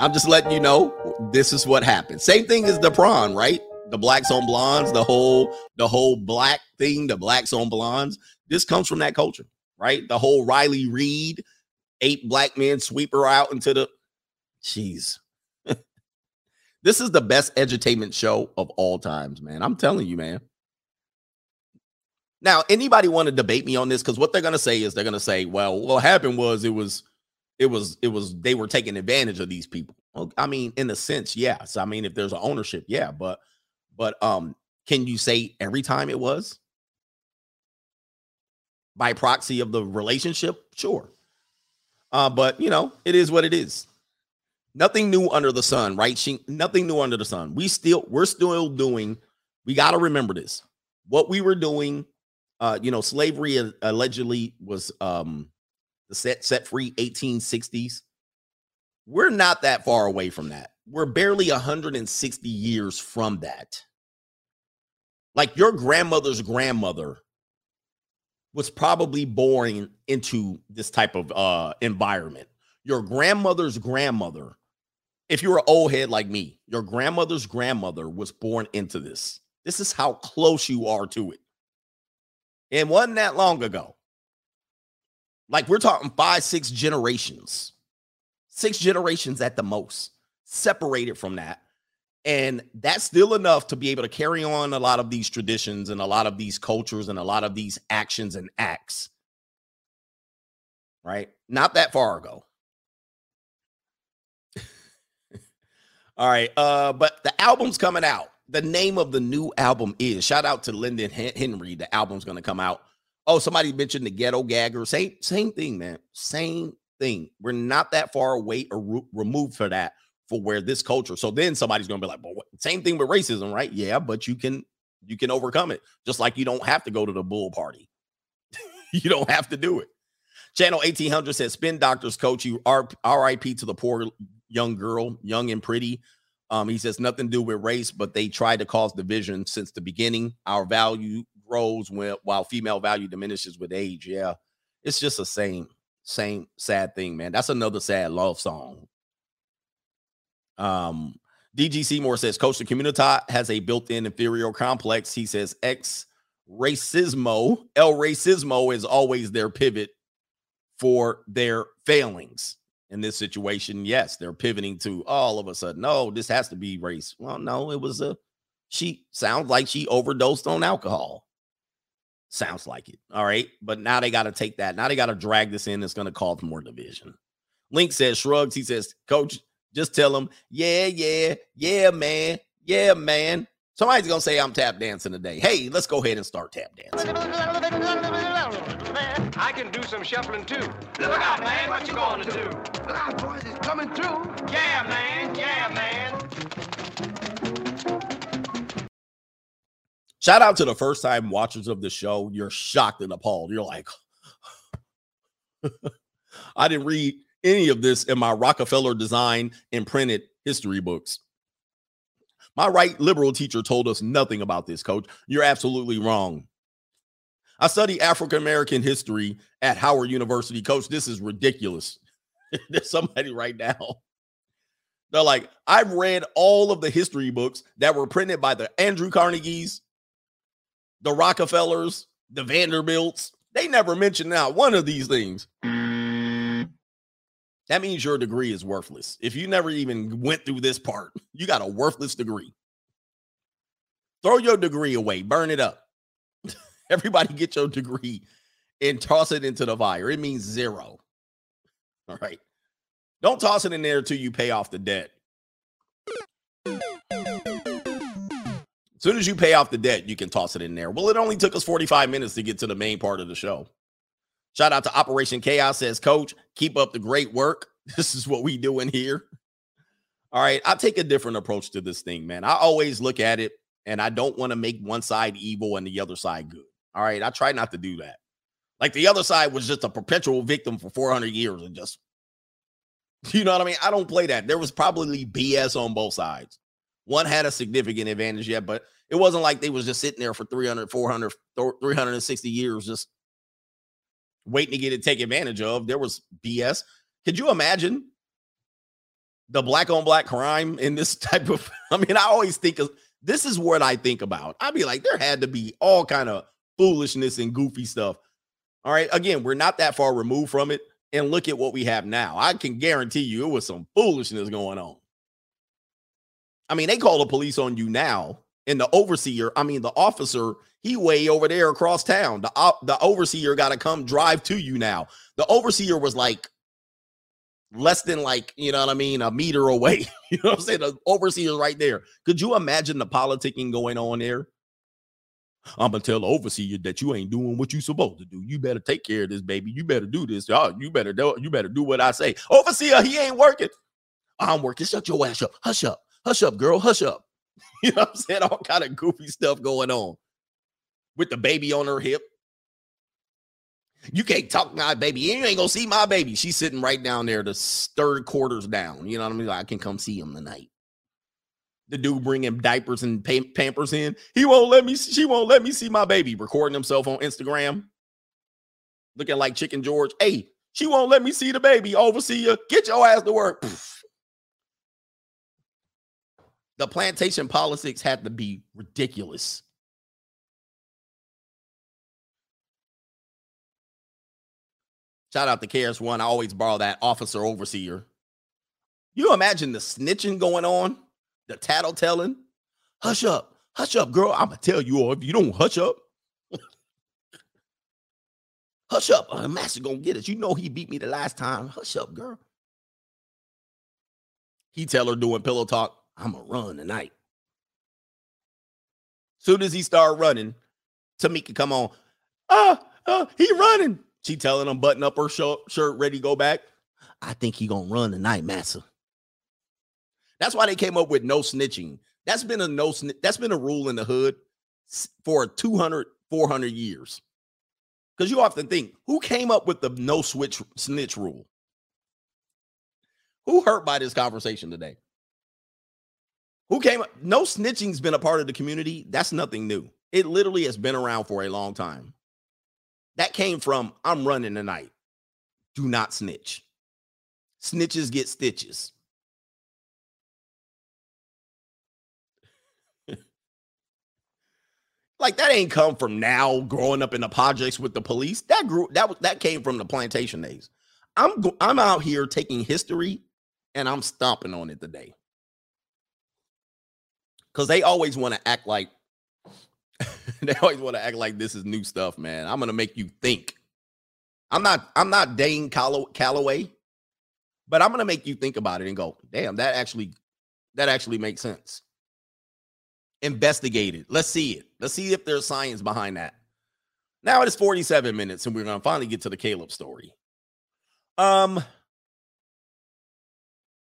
I'm just letting you know this is what happened. Same thing as the prawn, right? The blacks on blondes, the whole the whole black thing, the blacks on blondes. This comes from that culture, right? The whole Riley Reid, eight black men sweep her out into the jeez. this is the best edutainment show of all times, man. I'm telling you, man. Now, anybody want to debate me on this? Because what they're gonna say is they're gonna say, well, what happened was it was it was it was they were taking advantage of these people. Well, I mean, in a sense, yes. I mean, if there's an ownership, yeah, but but um, can you say every time it was by proxy of the relationship? Sure. Uh, but you know, it is what it is. Nothing new under the sun, right? She, nothing new under the sun. We still we're still doing. We got to remember this. What we were doing, uh, you know, slavery allegedly was um the set set free 1860s. We're not that far away from that. We're barely 160 years from that. Like your grandmother's grandmother was probably born into this type of uh environment. Your grandmother's grandmother, if you're an old head like me, your grandmother's grandmother was born into this. This is how close you are to it. And wasn't that long ago. Like we're talking five, six generations, six generations at the most, separated from that. And that's still enough to be able to carry on a lot of these traditions and a lot of these cultures and a lot of these actions and acts. Right? Not that far ago. All right. Uh, but the album's coming out. The name of the new album is shout out to Lyndon Henry. The album's gonna come out Oh, somebody mentioned the ghetto gagger. Same, same thing, man. Same thing. We're not that far away or re- removed for that for where this culture. So then somebody's gonna be like, "Well, same thing with racism, right?" Yeah, but you can you can overcome it. Just like you don't have to go to the bull party. you don't have to do it. Channel 1800 says, "Spin doctors, coach you." R.I.P. to the poor young girl, young and pretty. Um, he says nothing to do with race, but they tried to cause division since the beginning. Our value grows when, while female value diminishes with age. Yeah, it's just the same, same sad thing, man. That's another sad love song. Um, DG Seymour says, Coach, the community has a built-in inferior complex. He says, X racismo, el racismo is always their pivot for their failings. In this situation, yes, they're pivoting to all of a sudden, no, this has to be race. Well, no, it was a she sounds like she overdosed on alcohol. Sounds like it. All right. But now they got to take that. Now they got to drag this in. It's going to cause more division. Link says, shrugs. He says, Coach, just tell them, yeah, yeah, yeah, man. Yeah, man. Somebody's to say I'm tap dancing today. Hey, let's go ahead and start tap dancing. I can do some shuffling too. Look out, man. What you going to do? Look out, boys. It's coming through. Yeah, man. Yeah, man. Shout out to the first time watchers of the show. You're shocked and appalled. You're like, I didn't read any of this in my Rockefeller design and printed history books. My right liberal teacher told us nothing about this, coach. You're absolutely wrong. I study African American history at Howard University. Coach, this is ridiculous. There's somebody right now. They're like, I've read all of the history books that were printed by the Andrew Carnegies, the Rockefellers, the Vanderbilts. They never mentioned now one of these things. That means your degree is worthless. If you never even went through this part, you got a worthless degree. Throw your degree away, burn it up. Everybody get your degree and toss it into the fire. It means zero. All right. Don't toss it in there until you pay off the debt. As soon as you pay off the debt, you can toss it in there. Well, it only took us 45 minutes to get to the main part of the show. Shout out to Operation Chaos says, Coach, keep up the great work. This is what we do in here. All right. I take a different approach to this thing, man. I always look at it And I don't want to make one side evil and the other side good. All right. I try not to do that. Like the other side was just a perpetual victim for 400 years and just, you know what I mean? I don't play that. There was probably BS on both sides. One had a significant advantage yet, but it wasn't like they was just sitting there for 300, 400, 360 years just waiting to get it taken advantage of. There was BS. Could you imagine the black on black crime in this type of I mean, I always think of this is what I think about. I'd be like, there had to be all kind of foolishness and goofy stuff. All right. Again, we're not that far removed from it. And look at what we have now. I can guarantee you it was some foolishness going on. I mean, they call the police on you now, and the overseer, I mean, the officer, he way over there across town. The, uh, the overseer got to come drive to you now. The overseer was like less than like, you know what I mean, a meter away. you know what I'm saying? The overseer right there. Could you imagine the politicking going on there? I'm gonna tell the overseer that you ain't doing what you supposed to do. You better take care of this, baby. You better do this. Oh, you better do you better do what I say. Overseer, he ain't working. I'm working. Shut your ass up. Hush up. Hush up, girl. Hush up. You know what I'm saying? All kind of goofy stuff going on with the baby on her hip. You can't talk my baby. You ain't gonna see my baby. She's sitting right down there, the third quarters down. You know what I mean? Like, I can come see him tonight the dude bringing diapers and pampers in. He won't let me. She won't let me see my baby recording himself on Instagram, looking like Chicken George. Hey, she won't let me see the baby. Overseer, get your ass to work. The plantation politics had to be ridiculous. Shout out to KS One. I always borrow that officer overseer. You imagine the snitching going on the tattletelling. Hush up, hush up, girl. I'm gonna tell you all if you don't hush up. hush up, uh, master gonna get us. You know he beat me the last time. Hush up, girl. He tell her doing pillow talk. I'm gonna run tonight. Soon as he start running, Tamika come on. Uh, uh, he running. She telling him button up her shirt, ready to go back. I think he gonna run tonight, massa. That's why they came up with no snitching. That's been a no that's been a rule in the hood for 200 400 years. Cuz you often think, who came up with the no switch snitch rule? Who hurt by this conversation today? Who came up? No snitching's been a part of the community. That's nothing new. It literally has been around for a long time. That came from I'm running tonight. Do not snitch. Snitches get stitches. Like that ain't come from now growing up in the projects with the police. That grew that was that came from the plantation days. I'm I'm out here taking history and I'm stomping on it today. Cuz they always want to act like they always want to act like this is new stuff, man. I'm to make you think. I'm not I'm not Dane Calloway, but I'm to make you think about it and go, "Damn, that actually that actually makes sense." Investigate it. Let's see it. Let's see if there's science behind that. Now it is 47 minutes, and we're gonna finally get to the Caleb story. Um,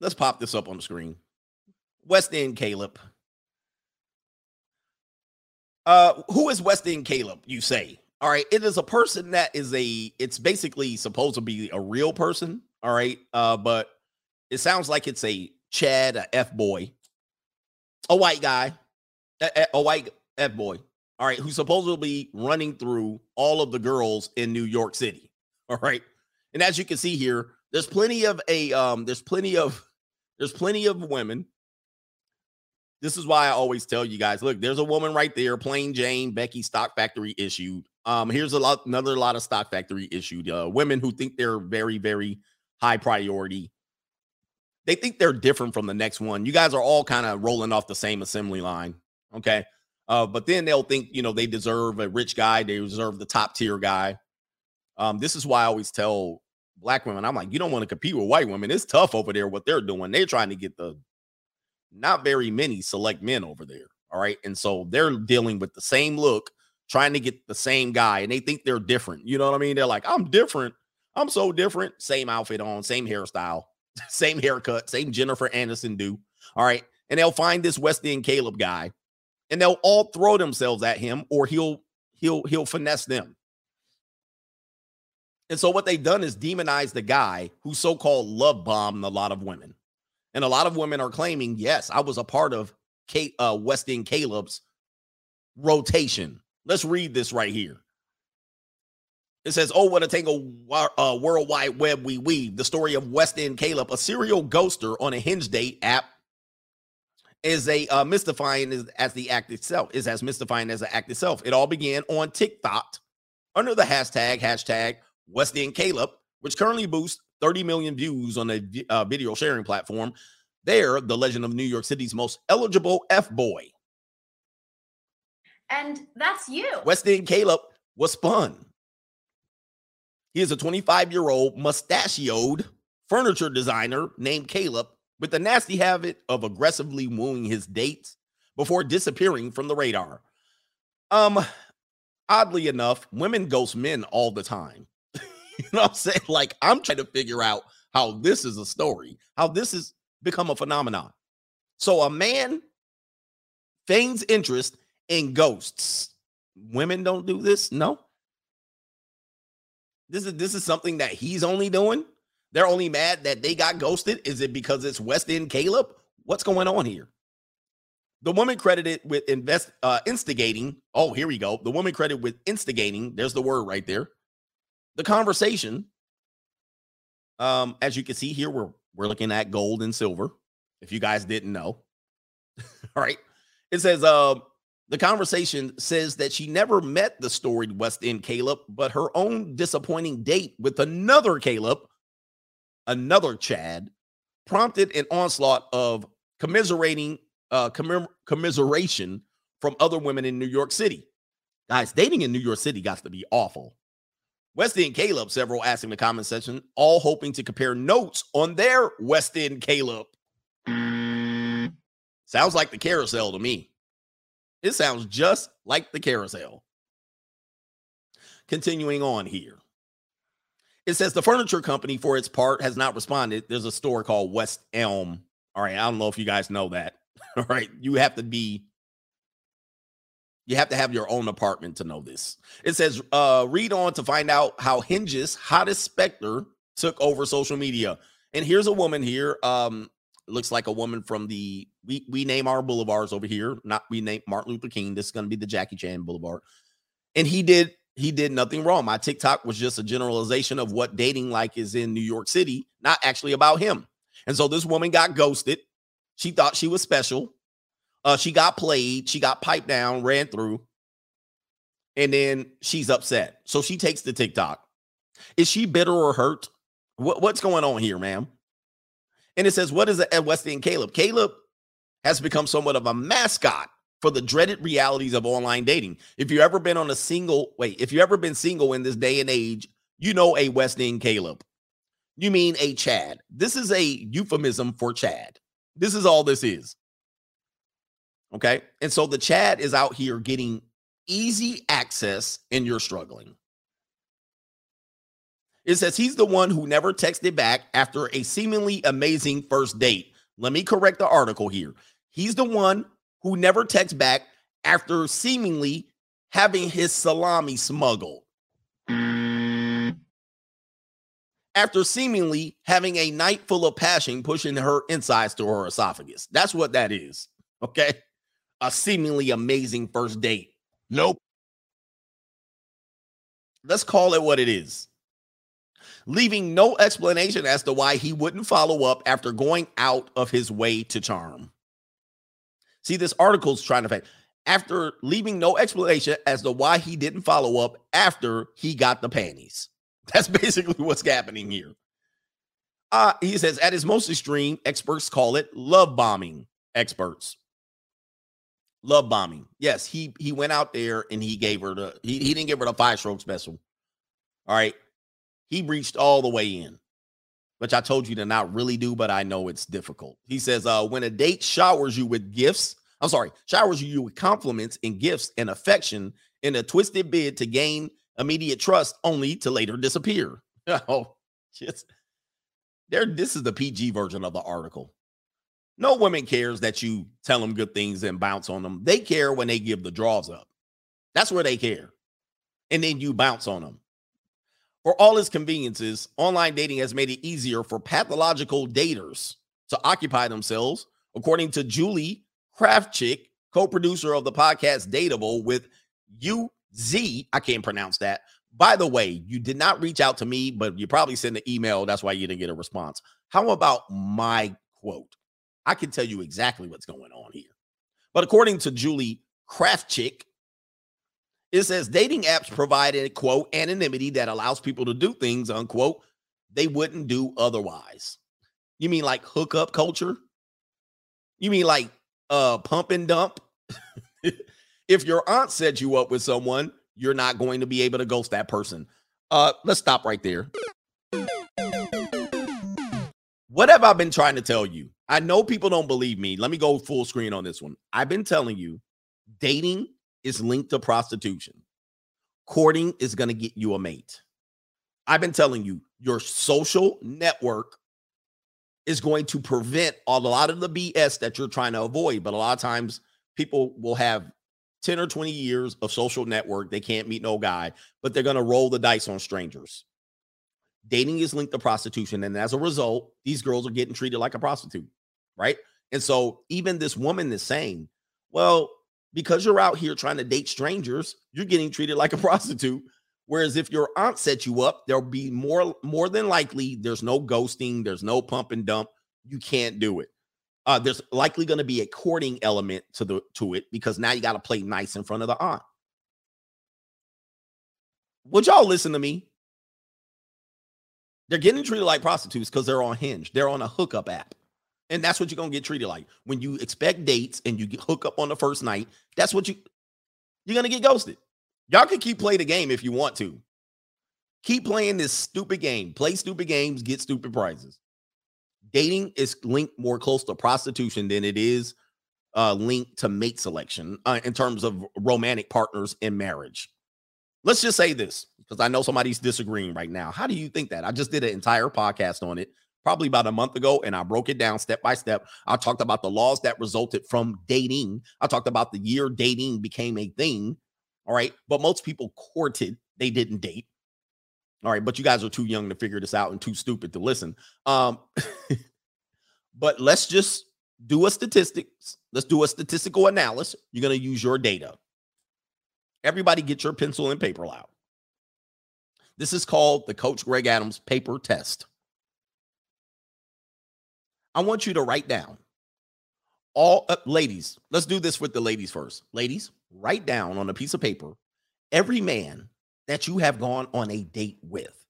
let's pop this up on the screen. West Elm Caleb. Uh, who is West Elm Caleb? You say. All right, it is a person that is a. It's basically supposed to be a real person. All right, uh, but it sounds like it's a Chad, a F boy, a white guy a, a white F boy, all right, who's supposedly running through all of the girls in New York City. All right. And as you can see here, there's plenty of a um, there's plenty of there's plenty of women. This is why I always tell you guys, look, there's a woman right there, plain Jane, Becky Stock Factory issued. Um, here's a lot, another lot of Stock Factory issued. Uh, women who think they're very, very high priority. They think they're different from the next one. You guys are all kind of rolling off the same assembly line. Okay. Uh, but then they'll think, you know, they deserve a rich guy, they deserve the top tier guy. Um, this is why I always tell black women, I'm like, you don't want to compete with white women. It's tough over there what they're doing. They're trying to get the not very many select men over there. All right. And so they're dealing with the same look, trying to get the same guy, and they think they're different. You know what I mean? They're like, I'm different. I'm so different. Same outfit on, same hairstyle, same haircut, same Jennifer Anderson do. All right. And they'll find this West Elm Caleb guy and they'll all throw themselves at him or he'll he'll he'll finesse them. And so what they've done is demonize the guy who so-called love bombed a lot of women. And a lot of women are claiming, yes, I was a part of Kate, uh, West Elm Caleb's rotation. Let's read this right here. It says, "Oh, what a tangle uh, worldwide web we weave." The story of West Elm Caleb, a serial ghoster on a Hinge date app, is a uh, mystifying as, as the act itself is as mystifying as the act itself. It all began on TikTok under the hashtag hashtag West Elm Caleb, which currently boosts 30 million views on the uh, video sharing platform. There, the legend of New York City's most eligible F boy. And that's you. West Elm Caleb was spun. He is a 25 year old mustachioed furniture designer named Caleb with the nasty habit of aggressively wooing his dates before disappearing from the radar. Um, oddly enough, women ghost men all the time. you know what I'm saying? Like, I'm trying to figure out how this is a story, how this has become a phenomenon. So, a man feigns interest in ghosts. Women don't do this? No. This is this is something that he's only doing. They're only mad that they got ghosted. Is it because it's West Elm Caleb? What's going on here? The woman credited with invest uh, instigating. Oh, here we go. The woman credited with instigating. There's the word right there. The conversation. Um, as you can see here, we're we're looking at gold and silver. If you guys didn't know, all right. It says, uh, the conversation says that she never met the storied West Elm Caleb, but her own disappointing date with another Caleb, another Chad, prompted an onslaught of commiserating uh commem- commiseration from other women in New York City. Guys, dating in New York City got to be awful. West Elm Caleb, several asked in the comment section, all hoping to compare notes on their West Elm Caleb. Sounds like the carousel to me. It sounds just like the carousel. Continuing on here. It says the furniture company, for its part, has not responded. There's a store called West Elm. All right. I don't know if you guys know that. All right. You have to be, you have to have your own apartment to know this. It says, uh, read on to find out how Hinge's hottest specter took over social media. And here's a woman here. Um, looks like a woman from the we we name our boulevards over here. Not we name Martin Luther King. This is going to be the Jackie Chan Boulevard. And he did he did nothing wrong. My TikTok was just a generalization of what dating like is in New York City, not actually about him. And so this woman got ghosted. She thought she was special. Uh, she got played. She got piped down, ran through, and then she's upset. So she takes the TikTok. Is she bitter or hurt? What, what's going on here, ma'am? And it says, What is a West Elm Caleb? Caleb has become somewhat of a mascot for the dreaded realities of online dating. If you've ever been on a single, wait, if you've ever been single in this day and age, you know a West Elm Caleb. You mean a Chad. This is a euphemism for Chad. This is all this is. Okay. And so the Chad is out here getting easy access and you're struggling. It says he's the one who never texted back after a seemingly amazing first date. Let me correct the article here. He's the one who never texts back after seemingly having his salami smuggled. After seemingly having a night full of passion pushing her insides to her esophagus. That's what that is. Okay. A seemingly amazing first date. Nope. Let's call it what it is leaving no explanation as to why he wouldn't follow up after going out of his way to charm. See, this article's trying to find after leaving no explanation as to why he didn't follow up after he got the panties. That's basically what's happening here. Uh, he says, at his most extreme, experts call it love bombing. Experts. Love bombing. Yes, he he went out there and he gave her the he, he didn't give her the five stroke special. All right. He reached all the way in, which I told you to not really do, but I know it's difficult. He says, uh, when a date showers you with gifts, I'm sorry, showers you with compliments and gifts and affection in a twisted bid to gain immediate trust only to later disappear. oh, just there. This is the PG version of the article. No woman cares that you tell them good things and bounce on them. They care when they give the draws up. That's where they care. And then you bounce on them. For all its conveniences, online dating has made it easier for pathological daters to occupy themselves, according to Julie Krafchick, co-producer of the podcast Dateable with UZ. I can't pronounce that. By the way, you did not reach out to me, but you probably sent an email. That's why you didn't get a response. How about my quote? I can tell you exactly what's going on here. But according to Julie Krafchick, it says dating apps provide a quote anonymity that allows people to do things, unquote, they wouldn't do otherwise. You mean like hookup culture? You mean like uh pump and dump? if your aunt set you up with someone, you're not going to be able to ghost that person. Uh let's stop right there. What have I been trying to tell you? I know people don't believe me. Let me go full screen on this one. I've been telling you dating is linked to prostitution. Courting is going to get you a mate. I've been telling you your social network is going to prevent a lot of the BS that you're trying to avoid. But a lot of times people will have 10 or 20 years of social network. They can't meet no guy, but they're going to roll the dice on strangers. Dating is linked to prostitution. And as a result, these girls are getting treated like a prostitute, right? And so even this woman is saying, well, because you're out here trying to date strangers, you're getting treated like a prostitute. Whereas if your aunt set you up, there'll be more more than likely there's no ghosting, there's no pump and dump. You can't do it. Uh, there's likely going to be a courting element to the to it because now you got to play nice in front of the aunt. Would y'all listen to me? They're getting treated like prostitutes because they're on Hinge. They're on a hookup app. And that's what you're gonna get treated like. When you expect dates and you hook up on the first night, that's what you you're gonna get ghosted. Y'all can keep playing the game if you want to. Keep playing this stupid game. Play stupid games, get stupid prizes. Dating is linked more close to prostitution than it is uh, linked to mate selection uh, in terms of romantic partners in marriage. Let's just say this because I know somebody's disagreeing right now. How do you think that? I just did an entire podcast on it probably about a month ago, and I broke it down step by step. I talked about the laws that resulted from dating. I talked about the year dating became a thing. All right. But most people courted, they didn't date. All right. But you guys are too young to figure this out and too stupid to listen. Um, but let's just do a statistics. Let's do a statistical analysis. You're going to use your data. Everybody get your pencil and paper out. This is called the Coach Greg Adams paper test. I want you to write down all uh, ladies. Let's do this with the ladies first. Ladies, write down on a piece of paper every man that you have gone on a date with,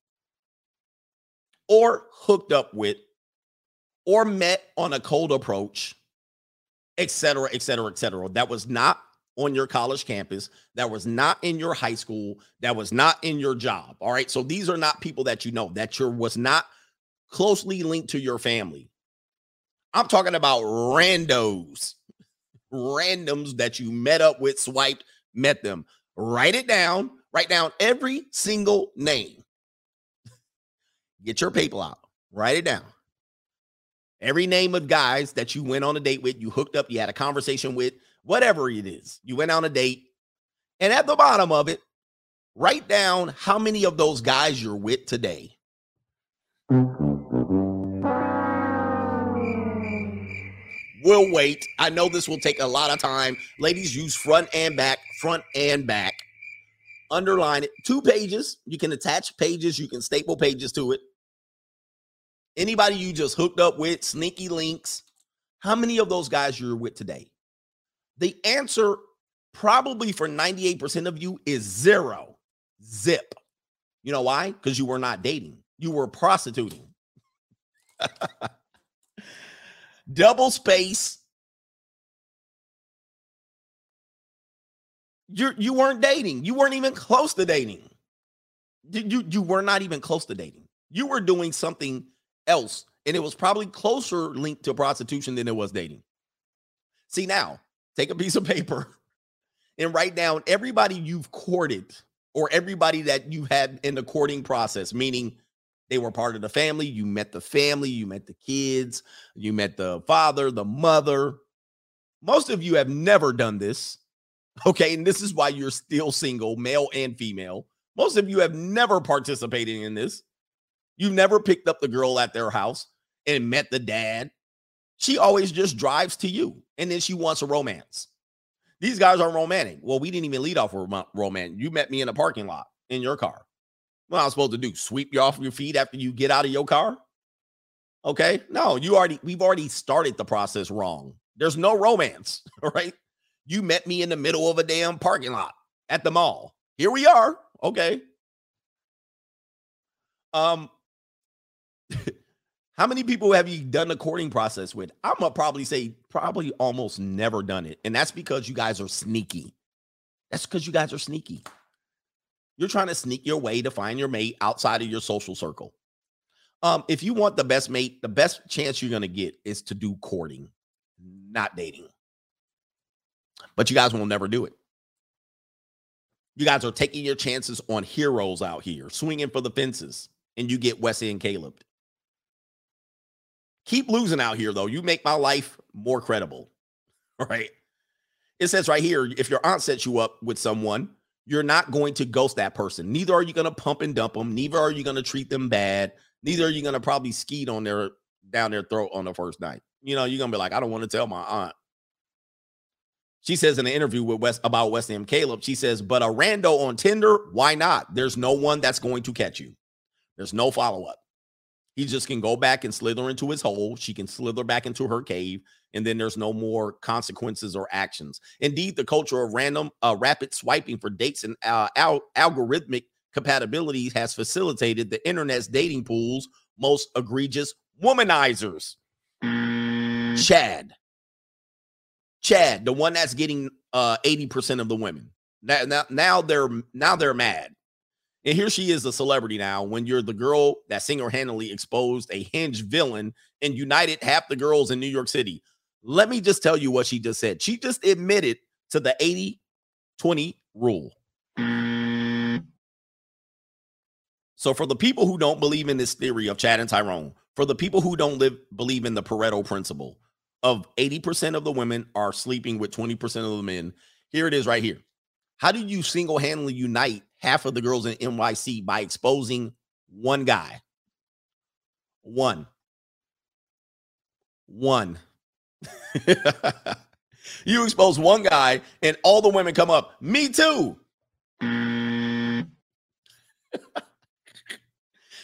or hooked up with, or met on a cold approach, etc., etc., etc. That was not on your college campus, that was not in your high school, that was not in your job. All right. So these are not people that you know, that your was not closely linked to your family. I'm talking about randos, randoms that you met up with, swiped, met them. Write it down. Write down every single name. Get your paper out. Write it down. Every name of guys that you went on a date with, you hooked up, you had a conversation with, whatever it is. You went on a date. And at the bottom of it, write down how many of those guys you're with today. We'll wait. I know this will take a lot of time. Ladies, use front and back, front and back. Underline it. Two pages. You can attach pages, you can staple pages to it. Anybody you just hooked up with, sneaky links. How many of those guys you're with today? The answer, probably for 98% of you, is zero. Zip. You know why? Because you were not dating, you were prostituting. Double space. You you weren't dating. You weren't even close to dating. You you were not even close to dating. You were doing something else, and it was probably closer linked to prostitution than it was dating. See now, take a piece of paper and write down everybody you've courted or everybody that you had in the courting process, meaning They were part of the family. You met the family, you met the kids, you met the father, the mother. Most of you have never done this. Okay. And this is why you're still single, male and female. Most of you have never participated in this. You've never picked up the girl at their house and met the dad. She always just drives to you and then she wants a romance. These guys are romantic. Well, we didn't even lead off with romance. You met me in a parking lot in your car. What I'm supposed to do? Sweep you off your feet after you get out of your car? Okay. No, you already, we've already started the process wrong. There's no romance, right? You met me in the middle of a damn parking lot at the mall. Here we are. Okay. Um, how many people have you done the courting process with? I'm gonna probably say probably almost never done it, and that's because you guys are sneaky. That's because you guys are sneaky. You're trying to sneak your way to find your mate outside of your social circle. Um, if you want the best mate, the best chance you're gonna get is to do courting, not dating. But you guys will never do it. You guys are taking your chances on heroes out here, swinging for the fences, and you get West Elm Caleb. Keep losing out here, though. You make my life more credible. All right. It says right here if your aunt sets you up with someone, you're not going to ghost that person. Neither are you going to pump and dump them. Neither are you going to treat them bad. Neither are you going to probably skeet on their down their throat on the first night. You know, you're going to be like, I don't want to tell my aunt. She says in an interview with West about West Elm Caleb, she says, but a rando on Tinder, why not? There's no one that's going to catch you. There's no follow up. He just can go back and slither into his hole. She can slither back into her cave, and then there's no more consequences or actions. Indeed, the culture of random, uh, rapid swiping for dates and uh, al- algorithmic compatibility has facilitated the internet's dating pool's most egregious womanizers. Chad. Chad, the one that's getting uh 80% of the women. Now, now, now they're now they're mad. And here she is a celebrity now when you're the girl that single-handedly exposed a hinge villain and united half the girls in New York City. Let me just tell you what she just said. She just admitted to the 80-20 rule. Mm. So for the people who don't believe in this theory of Chad and Tyrone, for the people who don't live believe in the Pareto principle, of 80% of the women are sleeping with 20% of the men. Here it is right here. How do you single handedly unite half of the girls in NYC by exposing one guy? One. One. you expose one guy, and all the women come up. Me too.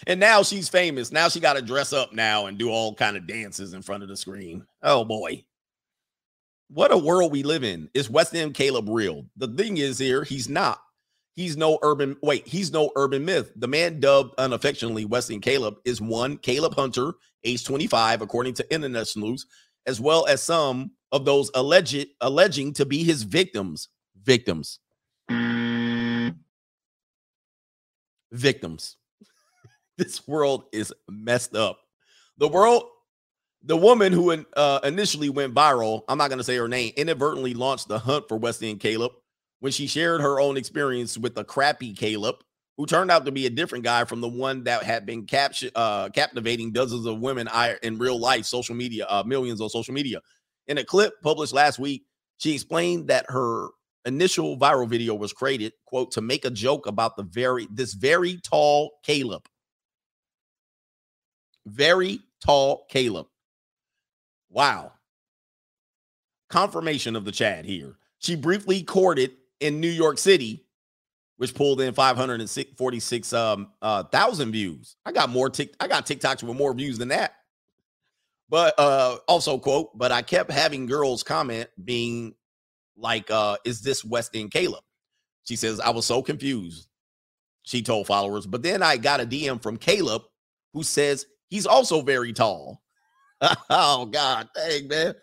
and now she's famous. Now she got to dress up now and do all kind of dances in front of the screen. Oh boy. What a world we live in. Is West Elm Caleb real? The thing is here, he's not. He's no urban, wait, he's no urban myth. The man dubbed unaffectionately West Elm Caleb is one Caleb Hunter, age 25, according to Internet News, as well as some of those alleged alleging to be his victims. Victims. Victims this world is messed up. The world, the woman who uh, initially went viral, I'm not going to say her name, inadvertently launched the hunt for West Elm Caleb when she shared her own experience with the crappy Caleb, who turned out to be a different guy from the one that had been captured, uh, captivating dozens of women in real life, social media, uh, millions on social media. In a clip published last week, she explained that her initial viral video was created, quote, to make a joke about the very this very tall Caleb very tall Caleb. Wow. Confirmation of the Chad here. She briefly courted in New York City, which pulled in 546 um uh, thousand views. I got more tick I got TikToks with more views than that. But uh also quote, but I kept having girls comment being like uh is this West Elm Caleb? She says I was so confused. She told followers, but then I got a DM from Caleb who says He's also very tall. oh God, dang man.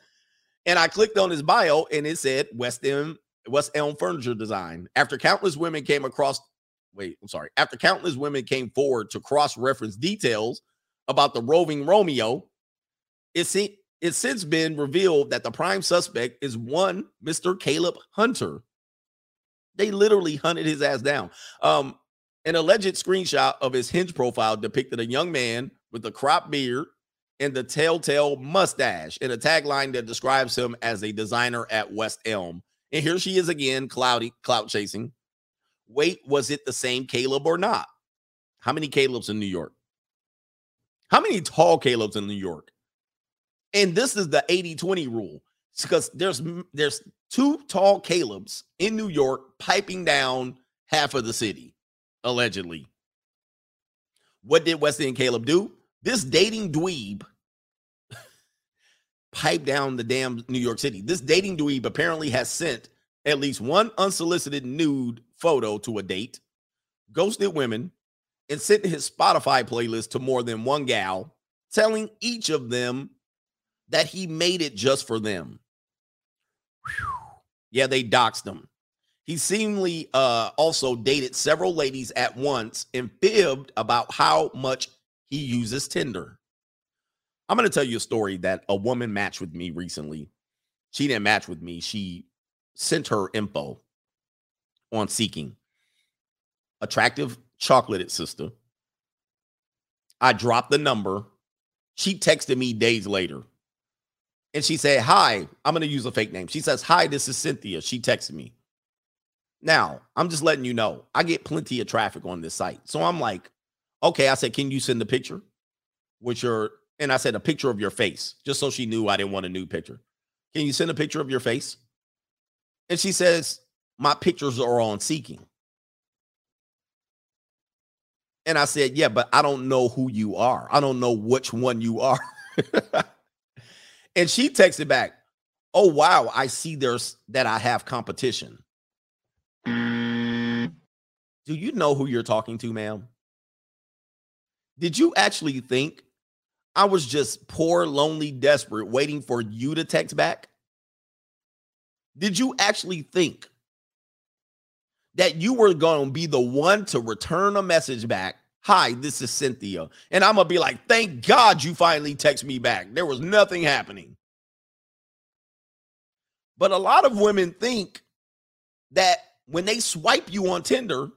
And I clicked on his bio and it said West Elm, West Elm Furniture Design. After countless women came across, wait, I'm sorry. After countless women came forward to cross-reference details about the roving Romeo, it's it's since been revealed that the prime suspect is one Mr. Caleb Hunter. They literally hunted his ass down. Um, An alleged screenshot of his hinge profile depicted a young man with a cropped beard and the telltale mustache and a tagline that describes him as a designer at West Elm. And here she is again, cloudy, clout chasing. Wait, was it the same Caleb or not? How many Calebs in New York? How many tall Calebs in New York? And this is the 80-20 rule. Because there's there's two tall Calebs in New York piping down half of the city, allegedly. What did West Elm Caleb do? This dating dweeb piped down the damn New York City. This dating dweeb apparently has sent at least one unsolicited nude photo to a date, ghosted women, and sent his Spotify playlist to more than one gal, telling each of them that he made it just for them. Whew. Yeah, they doxed him. He seemingly uh, also dated several ladies at once and fibbed about how much he uses Tinder. I'm going to tell you a story that a woman matched with me recently. She didn't match with me. She sent her info on Seeking. Attractive, chocolated sister. I dropped the number. She texted me days later. And she said, Hi, I'm going to use a fake name. She says, Hi, this is Cynthia. She texted me. Now, I'm just letting you know, I get plenty of traffic on this site. So I'm like, okay. I said, Can you send a picture with your, and I said, a picture of your face, just so she knew I didn't want a new picture. Can you send a picture of your face? And she says, My pictures are on Seeking. And I said, Yeah, but I don't know who you are. I don't know which one you are. and she texted back, Oh, wow. I see there's that I have competition. Do you know who you're talking to, ma'am? Did you actually think I was just poor, lonely, desperate, waiting for you to text back? Did you actually think that you were going to be the one to return a message back? Hi, this is Cynthia. And I'm going to be like, thank God you finally text me back. There was nothing happening. But a lot of women think that when they swipe you on Tinder,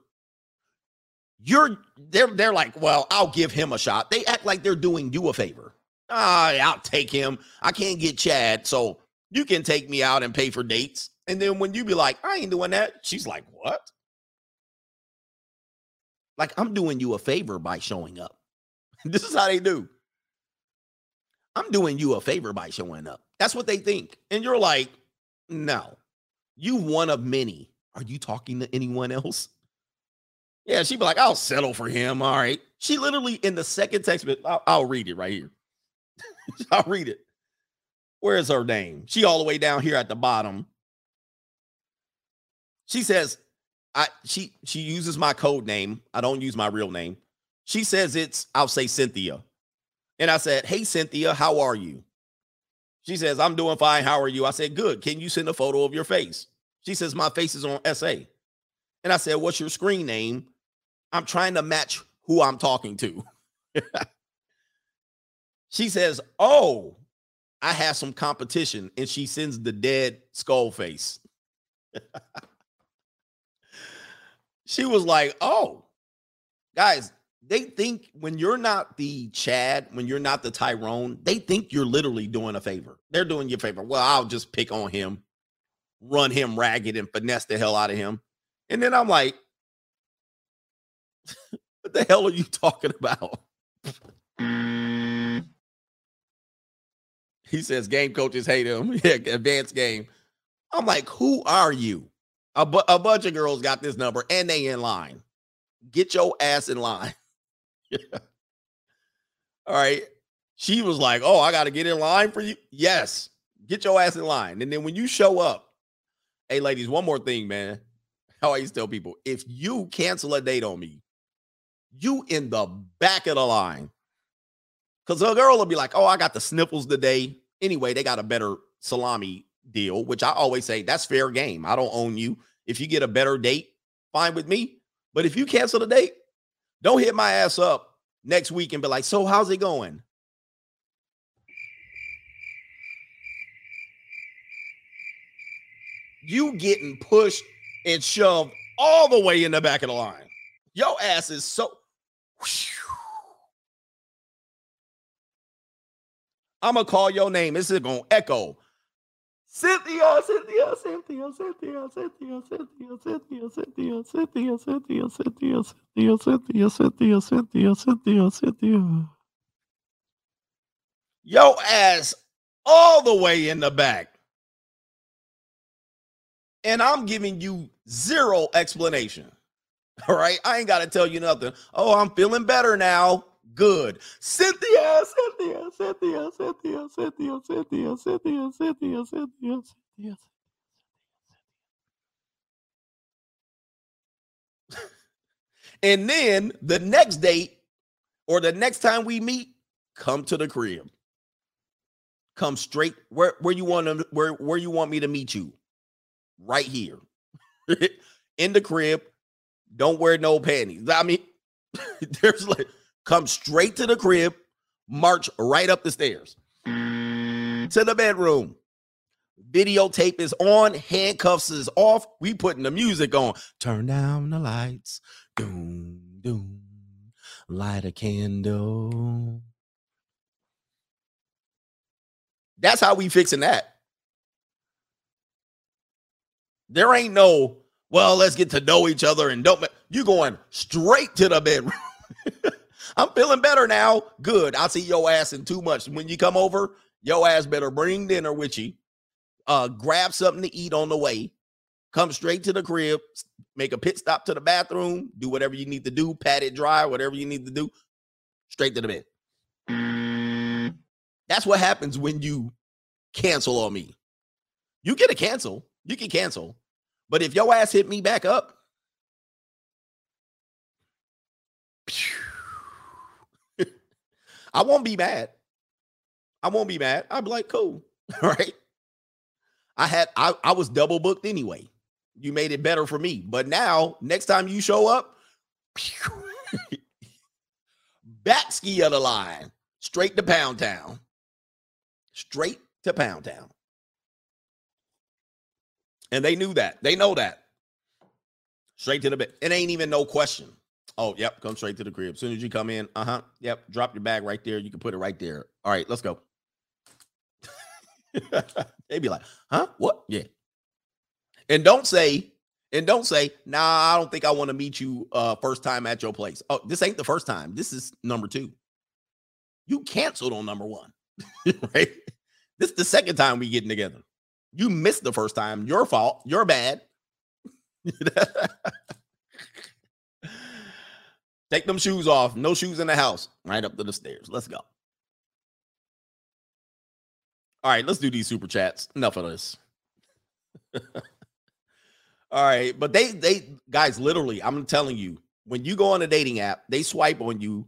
you're they're they're like, well, I'll give him a shot. They act like they're doing you a favor. Ah, I'll take him. I can't get Chad, so you can take me out and pay for dates. And then when you be like, I ain't doing that, she's like, what? Like I'm doing you a favor by showing up. this is how they do. I'm doing you a favor by showing up. That's what they think. And you're like, no, you one of many. Are you talking to anyone else? Yeah, she'd be like, I'll settle for him. All right. She literally in the second text, but I'll, I'll read it right here. I'll read it. Where is her name? She all the way down here at the bottom. She says, I she she uses my code name. I don't use my real name. She says it's, I'll say Cynthia. And I said, Hey Cynthia, how are you? She says, I'm doing fine. How are you? I said, Good. Can you send a photo of your face? She says, My face is on SA. And I said, What's your screen name? I'm trying to match who I'm talking to. she says, Oh, I have some competition. And she sends the dead skull face. she was like, Oh, guys, they think when you're not the Chad, when you're not the Tyrone, they think you're literally doing a favor. They're doing you a favor. Well, I'll just pick on him, run him ragged, and finesse the hell out of him. And then I'm like, what the hell are you talking about? Mm. he says game coaches hate him. Yeah, advanced game. I'm like, who are you? A, bu- a bunch of girls got this number and they in line. Get your ass in line. All right. She was like, Oh, I got to get in line for you. Yes. Get your ass in line. And then when you show up, hey, ladies, one more thing, man. How I used to tell people if you cancel a date on me, you in the back of the line. Because a girl will be like, Oh, I got the sniffles today. Anyway, they got a better salami deal, which I always say that's fair game. I don't own you. If you get a better date, fine with me. But if you cancel the date, don't hit my ass up next week and be like, so how's it going? You getting pushed and shoved all the way in the back of the line. Your ass is so. I'm gonna call your name. This is gonna echo. Cynthia, Cynthia, Cynthia, Cynthia, Cynthia, Cynthia, Cynthia, Cynthia, Cynthia, Cynthia, Cynthia, Cynthia, Cynthia, Cynthia, Cynthia, Cynthia, Cynthia. Yo ass all the way in the back. And I'm giving you zero explanation. All right. I ain't got to tell you nothing. Oh, I'm feeling better now. Good. Cynthia, Cynthia, Cynthia, Cynthia, Cynthia, Cynthia, Cynthia, Cynthia, Cynthia, Cynthia. And then the next date or the next time we meet, come to the crib. Come straight where where you want to where where you want me to meet you. Right here. In the crib. Don't wear no panties. I mean, there's like come straight to the crib, march right up the stairs to the bedroom. Videotape is on, handcuffs is off. We putting the music on. Turn down the lights. Doom, doom. Light a candle. That's how we fixing that. There ain't no, well, let's get to know each other and don't. ma-" You going straight to the bedroom. I'm feeling better now. Good. I'll see your ass in two months. When you come over, your ass better bring dinner with you. Uh, grab something to eat on the way. Come straight to the crib. Make a pit stop to the bathroom. Do whatever you need to do. Pat it dry. Whatever you need to do. Straight to the bed. That's what happens when you cancel on me. You get a cancel. You can cancel. But if your ass hit me back up, I won't be mad. I won't be mad. Be like, cool. All right. I had I, I was double booked anyway. You made it better for me. But now, next time you show up, back ski of the line, straight to Pound Town. Straight to Pound Town. And they knew that. They know that. Straight to the bed. It ain't even no question. Oh, yep. Come straight to the crib. As soon as you come in, uh huh. Yep. Drop your bag right there. You can put it right there. All right, let's go. they be like, huh? What? Yeah. And don't say, and don't say, nah, I don't think I want to meet you uh first time at your place. Oh, this ain't the first time. This is number two. You canceled on number one. right? This is the second time we getting together. You missed the first time. Your fault. You're bad. Take them shoes off. No shoes in the house. Right up to the stairs. Let's go. All right, let's do these super chats. Enough of this. All right, but they they guys literally, I'm telling you, when you go on a dating app, they swipe on you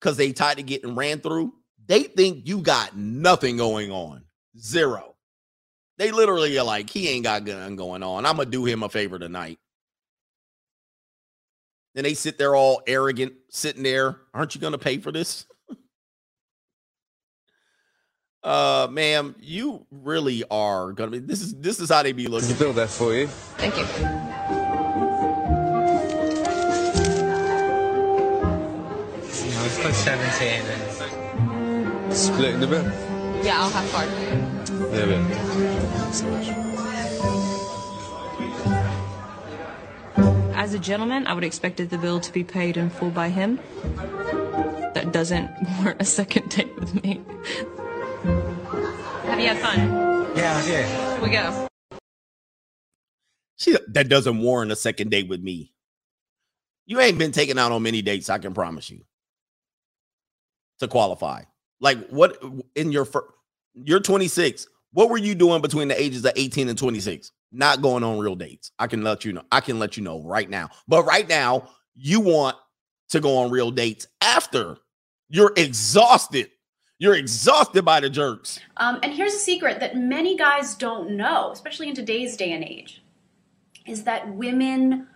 because they tired of getting ran through. They think you got nothing going on. Zero. They literally are like, he ain't got gun going on. I'm gonna do him a favor tonight. And they sit there all arrogant, sitting there. Aren't you gonna pay for this? uh ma'am, you really are gonna be this is this is how they be looking. build that for you. Thank you. Let's put 17 and Split in the bill. Yeah, I'll have card. There we are. So much. As a gentleman, I would expected the bill to be paid in full by him. That doesn't warrant a second date with me. Have you had fun? yeah, yeah. We go. She that doesn't warrant a second date with me. You ain't been taken out on many dates, I can promise you. To qualify. Like what in your fir- you're 26. What were you doing between the ages of 18 and 26? Not going on real dates. I can let you know. I can let you know right now. But right now, you want to go on real dates after you're exhausted. You're exhausted by the jerks. Um, and here's a secret that many guys don't know, especially in today's day and age, is that women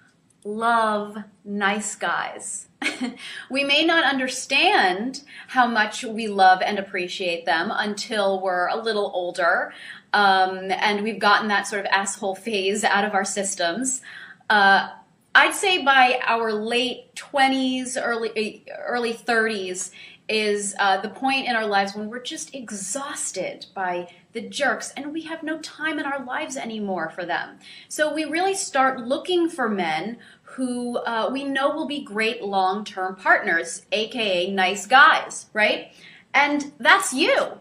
love nice guys. we may not understand how much we love and appreciate them until we're a little older um, and we've gotten that sort of asshole phase out of our systems. Uh, I'd say by our late 20s, early early 30s is uh, the point in our lives when we're just exhausted by the jerks and we have no time in our lives anymore for them. So we really start looking for men who uh, we know will be great long term partners, aka nice guys, right? And that's you.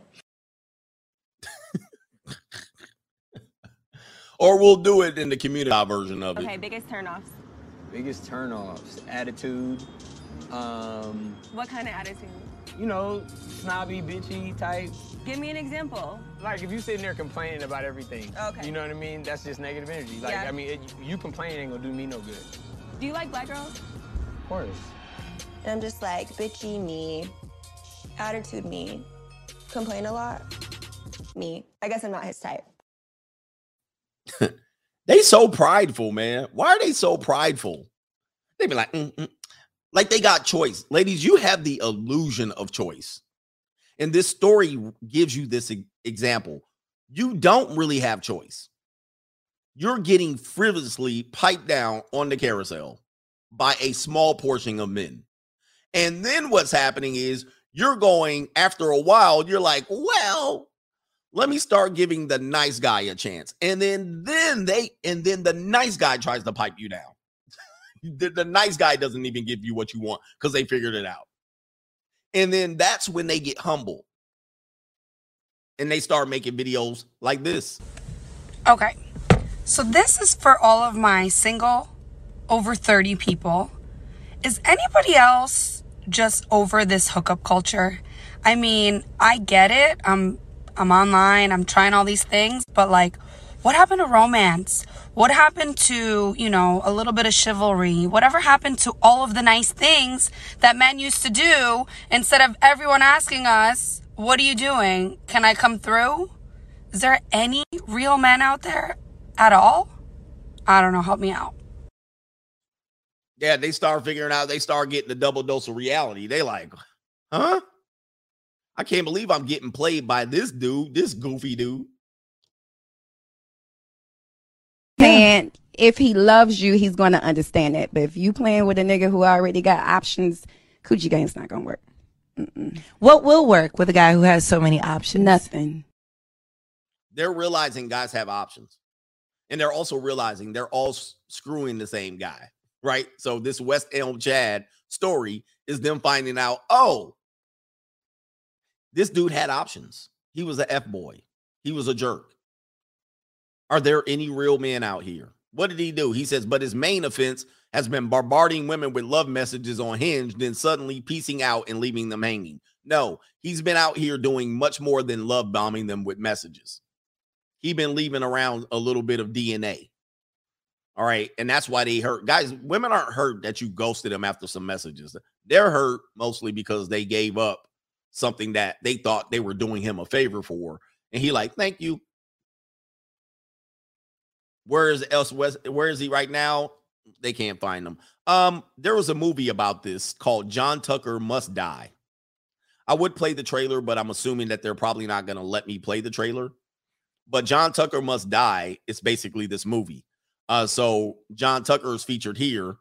or we'll do it in the community version of it. Okay, biggest turnoffs. Biggest turnoffs, attitude. Um, What kind of attitude? you know, snobby, bitchy type. Give me an example. Like if you're sitting there complaining about everything, Okay. you know what I mean? That's just negative energy. Like Yeah. I mean, it, you complaining ain't gonna do me no good. Do you like black girls? Of course. And I'm just like bitchy me, attitude me, complain a lot me. I guess I'm not his type. They so prideful, man. Why are they so prideful? They be like, "Mm, mm." like they got choice. Ladies, you have the illusion of choice. And this story gives you this e- example. You don't really have choice. You're getting frivolously piped down on the carousel by a small portion of men. And then what's happening is you're going after a while, you're like, well, let me start giving the nice guy a chance. And then then they and then the nice guy tries to pipe you down. the, the nice guy doesn't even give you what you want because they figured it out. And then that's when they get humble. And they start making videos like this. Okay. So this is for all of my single over 30 people. Is anybody else just over this hookup culture? I mean, I get it. I'm I'm online, I'm trying all these things, but like what happened to romance? What happened to, you know, a little bit of chivalry? Whatever happened to all of the nice things that men used to do instead of everyone asking us, "What are you doing? Can I come through?" Is there any real men out there at all? I don't know. Help me out. Yeah, they start figuring out, they start getting the double dose of reality. They like, huh? I can't believe I'm getting played by this dude, this goofy dude. saying if he loves you, he's going to understand it. But if you playing with a nigga who already got options, coochie game's not going to work. What will work with a guy who has so many options? Nothing. They're realizing guys have options. And they're also realizing they're all screwing the same guy, right? So this West Elm Chad story is them finding out, oh, this dude had options. He was a F boy. He was a jerk. Are there any real men out here? What did he do? He says, but his main offense has been bombarding women with love messages on Hinge, then suddenly piecing out and leaving them hanging. No, he's been out here doing much more than love bombing them with messages. He been leaving around a little bit of DNA. All right. And that's why they hurt. Guys, women aren't hurt that you ghosted them after some messages. They're hurt mostly because they gave up something that they thought they were doing him a favor for. And he like, thank you. Where is else? Where is he right now? They can't find him. Um, there was a movie about this called John Tucker Must Die. I would play the trailer, but I'm assuming that they're probably not going to let me play the trailer. But John Tucker Must Die is basically this movie. Uh, so John Tucker is featured here.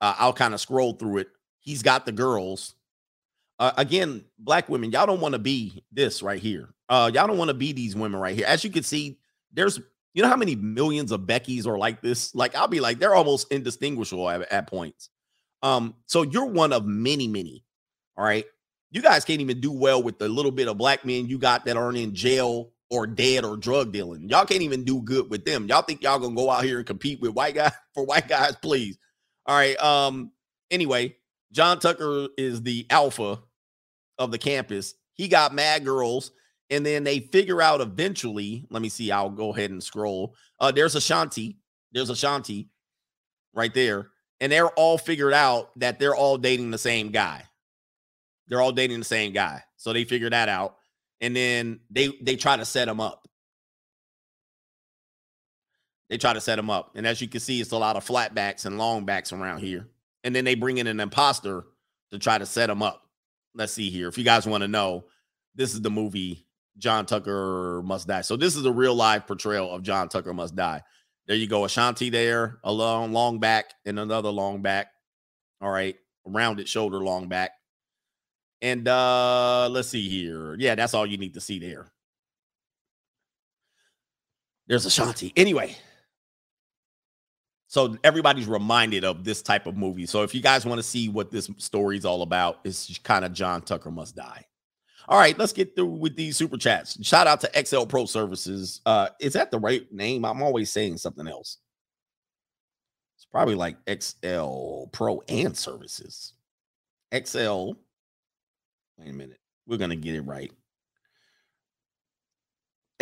Uh, I'll kind of scroll through it. He's got the girls. Uh, again, black women, y'all don't want to be this right here. Uh, y'all don't want to be these women right here. As you can see, there's you know how many millions of Beckys are like this? Like I'll be like, they're almost indistinguishable at, at points. Um, so you're one of many, many. All right. You guys can't even do well with the little bit of black men you got that aren't in jail or dead or drug dealing. Y'all can't even do good with them. Y'all think y'all gonna go out here and compete with white guys for white guys, please. All right. Um, anyway, John Tucker is the alpha of the campus. He got mad girls, and then they figure out eventually. Let me see. I'll go ahead and scroll. Uh, there's Ashanti. There's Ashanti right there, and they're all figured out that they're all dating the same guy. They're all dating the same guy, so they figure that out, and then they they try to set him up. They try to set him up, and as you can see, it's a lot of flatbacks and long backs around here. And then they bring in an imposter to try to set him up. Let's see here. If you guys want to know, this is the movie John Tucker Must Die. So this is a real live portrayal of John Tucker Must Die. There you go. Ashanti there, a long, long back, and another long back. All right. Rounded shoulder, long back. And uh let's see here. Yeah, that's all you need to see there. There's Ashanti. Anyway, so everybody's reminded of this type of movie. So if you guys want to see what this story is all about, it's kind of John Tucker Must Die. All right, let's get through with these super chats. Shout out to XL Pro Services. Uh, is that the right name? I'm always saying something else. It's probably like XL Pro and Services. XL. Wait a minute. We're gonna get it right.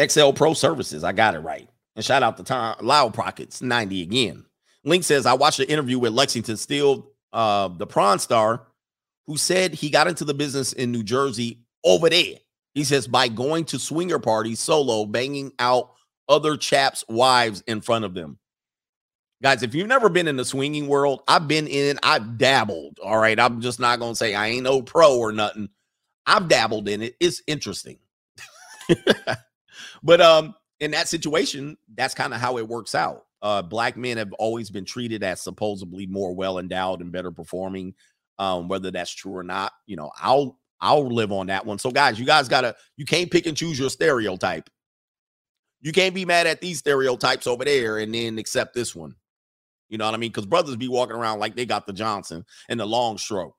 XL Pro Services. I got it right. And shout out to Tom Loud Pockets 90 again. Link says, I watched an interview with Lexington Steele, uh, the prawn star, who said he got into the business in New Jersey over there. He says, by going to swinger parties solo, banging out other chaps' wives in front of them. Guys, if you've never been in the swinging world, I've been in, I've dabbled. All right. I'm just not going to say I ain't no pro or nothing. I've dabbled in it. It's interesting. but um, in that situation, that's kind of how it works out. Uh, black men have always been treated as supposedly more well endowed and better performing. Um, whether that's true or not, you know, I'll I'll live on that one. So, guys, you guys gotta you can't pick and choose your stereotype. You can't be mad at these stereotypes over there and then accept this one. You know what I mean? Because brothers be walking around like they got the Johnson and the long stroke.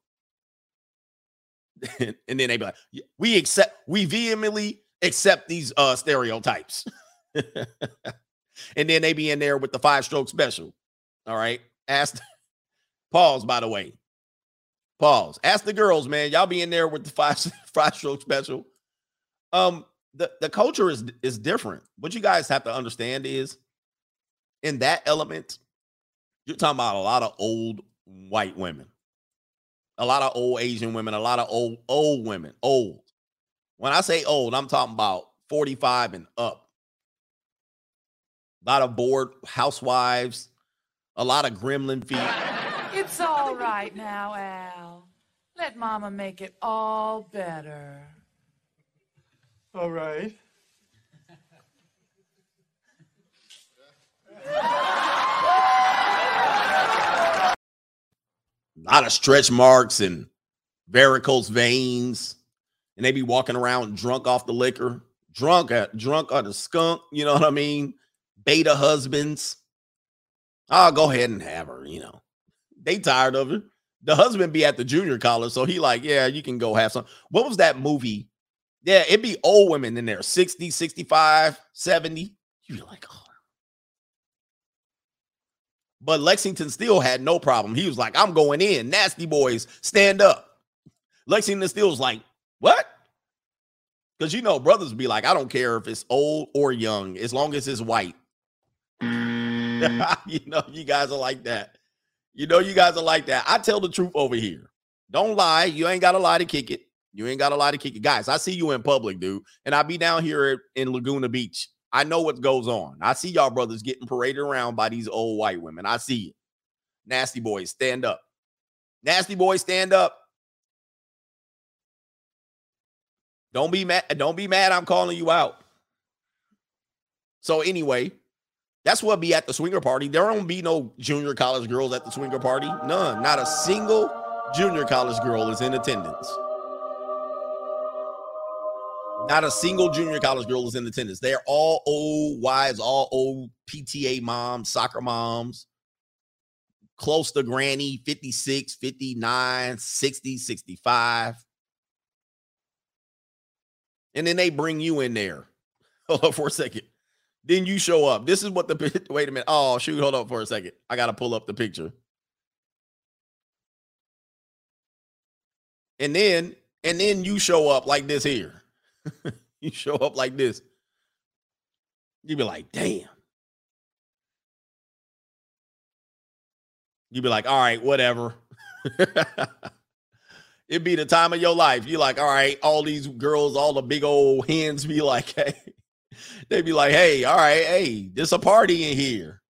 and then they be like, we accept, we vehemently accept these uh stereotypes. and then they be in there with the five stroke special. All right. Ask pause, by the way. Pause. Ask the girls, man. Y'all be in there with the five five stroke special. Um, the, the culture is is different. What you guys have to understand is in that element, you're talking about a lot of old white women, a lot of old Asian women, a lot of old old women, old. When I say old, I'm talking about 45 and up. A lot of bored housewives, a lot of gremlin feet. It's all right now, Al. Let Mama make it all better. All right. Lot of stretch marks and varicose veins, and they be walking around drunk off the liquor, drunk at drunk on the skunk. You know what I mean? Beta husbands. I'll go ahead and have her. You know, they tired of her. The husband be at the junior college, so he like, yeah, you can go have some. What was that movie? Yeah, it'd be old women in there, 60, 65, 70. You'd be like, oh. But Lexington Steele had no problem. He was like, I'm going in. Nasty boys, stand up. Lexington Steele's like, what? Because you know, brothers be like, I don't care if it's old or young, as long as it's white. Mm. you know, you guys are like that. You know, you guys are like that. I tell the truth over here. Don't lie. You ain't got to lie to kick it. You ain't got a lie to kick it. Guys, I see you in public, dude. And I be down here in Laguna Beach. I know what goes on. I see y'all brothers getting paraded around by these old white women. I see it. Nasty boys, stand up. Nasty boys, stand up. Don't be mad. Don't be mad. I'm calling you out. So anyway, that's what be at the swinger party. There won't be no junior college girls at the swinger party. None. Not a single junior college girl is in attendance. Not a single junior college girl is in attendance. They're all old wives, all old PTA moms, soccer moms, close to granny, 56, 59, 60, 65. And then they bring you in there. Hold up for a second. Then you show up. This is what the wait a minute. Oh, shoot, hold up for a second. I gotta pull up the picture. And then, and then you show up like this here. you show up like this. You be like, damn. You be like, all right, whatever. It'd be the time of your life. You're like, all right, all these girls, all the big old hens be like, hey, they be like, hey, all right, hey, there's a party in here.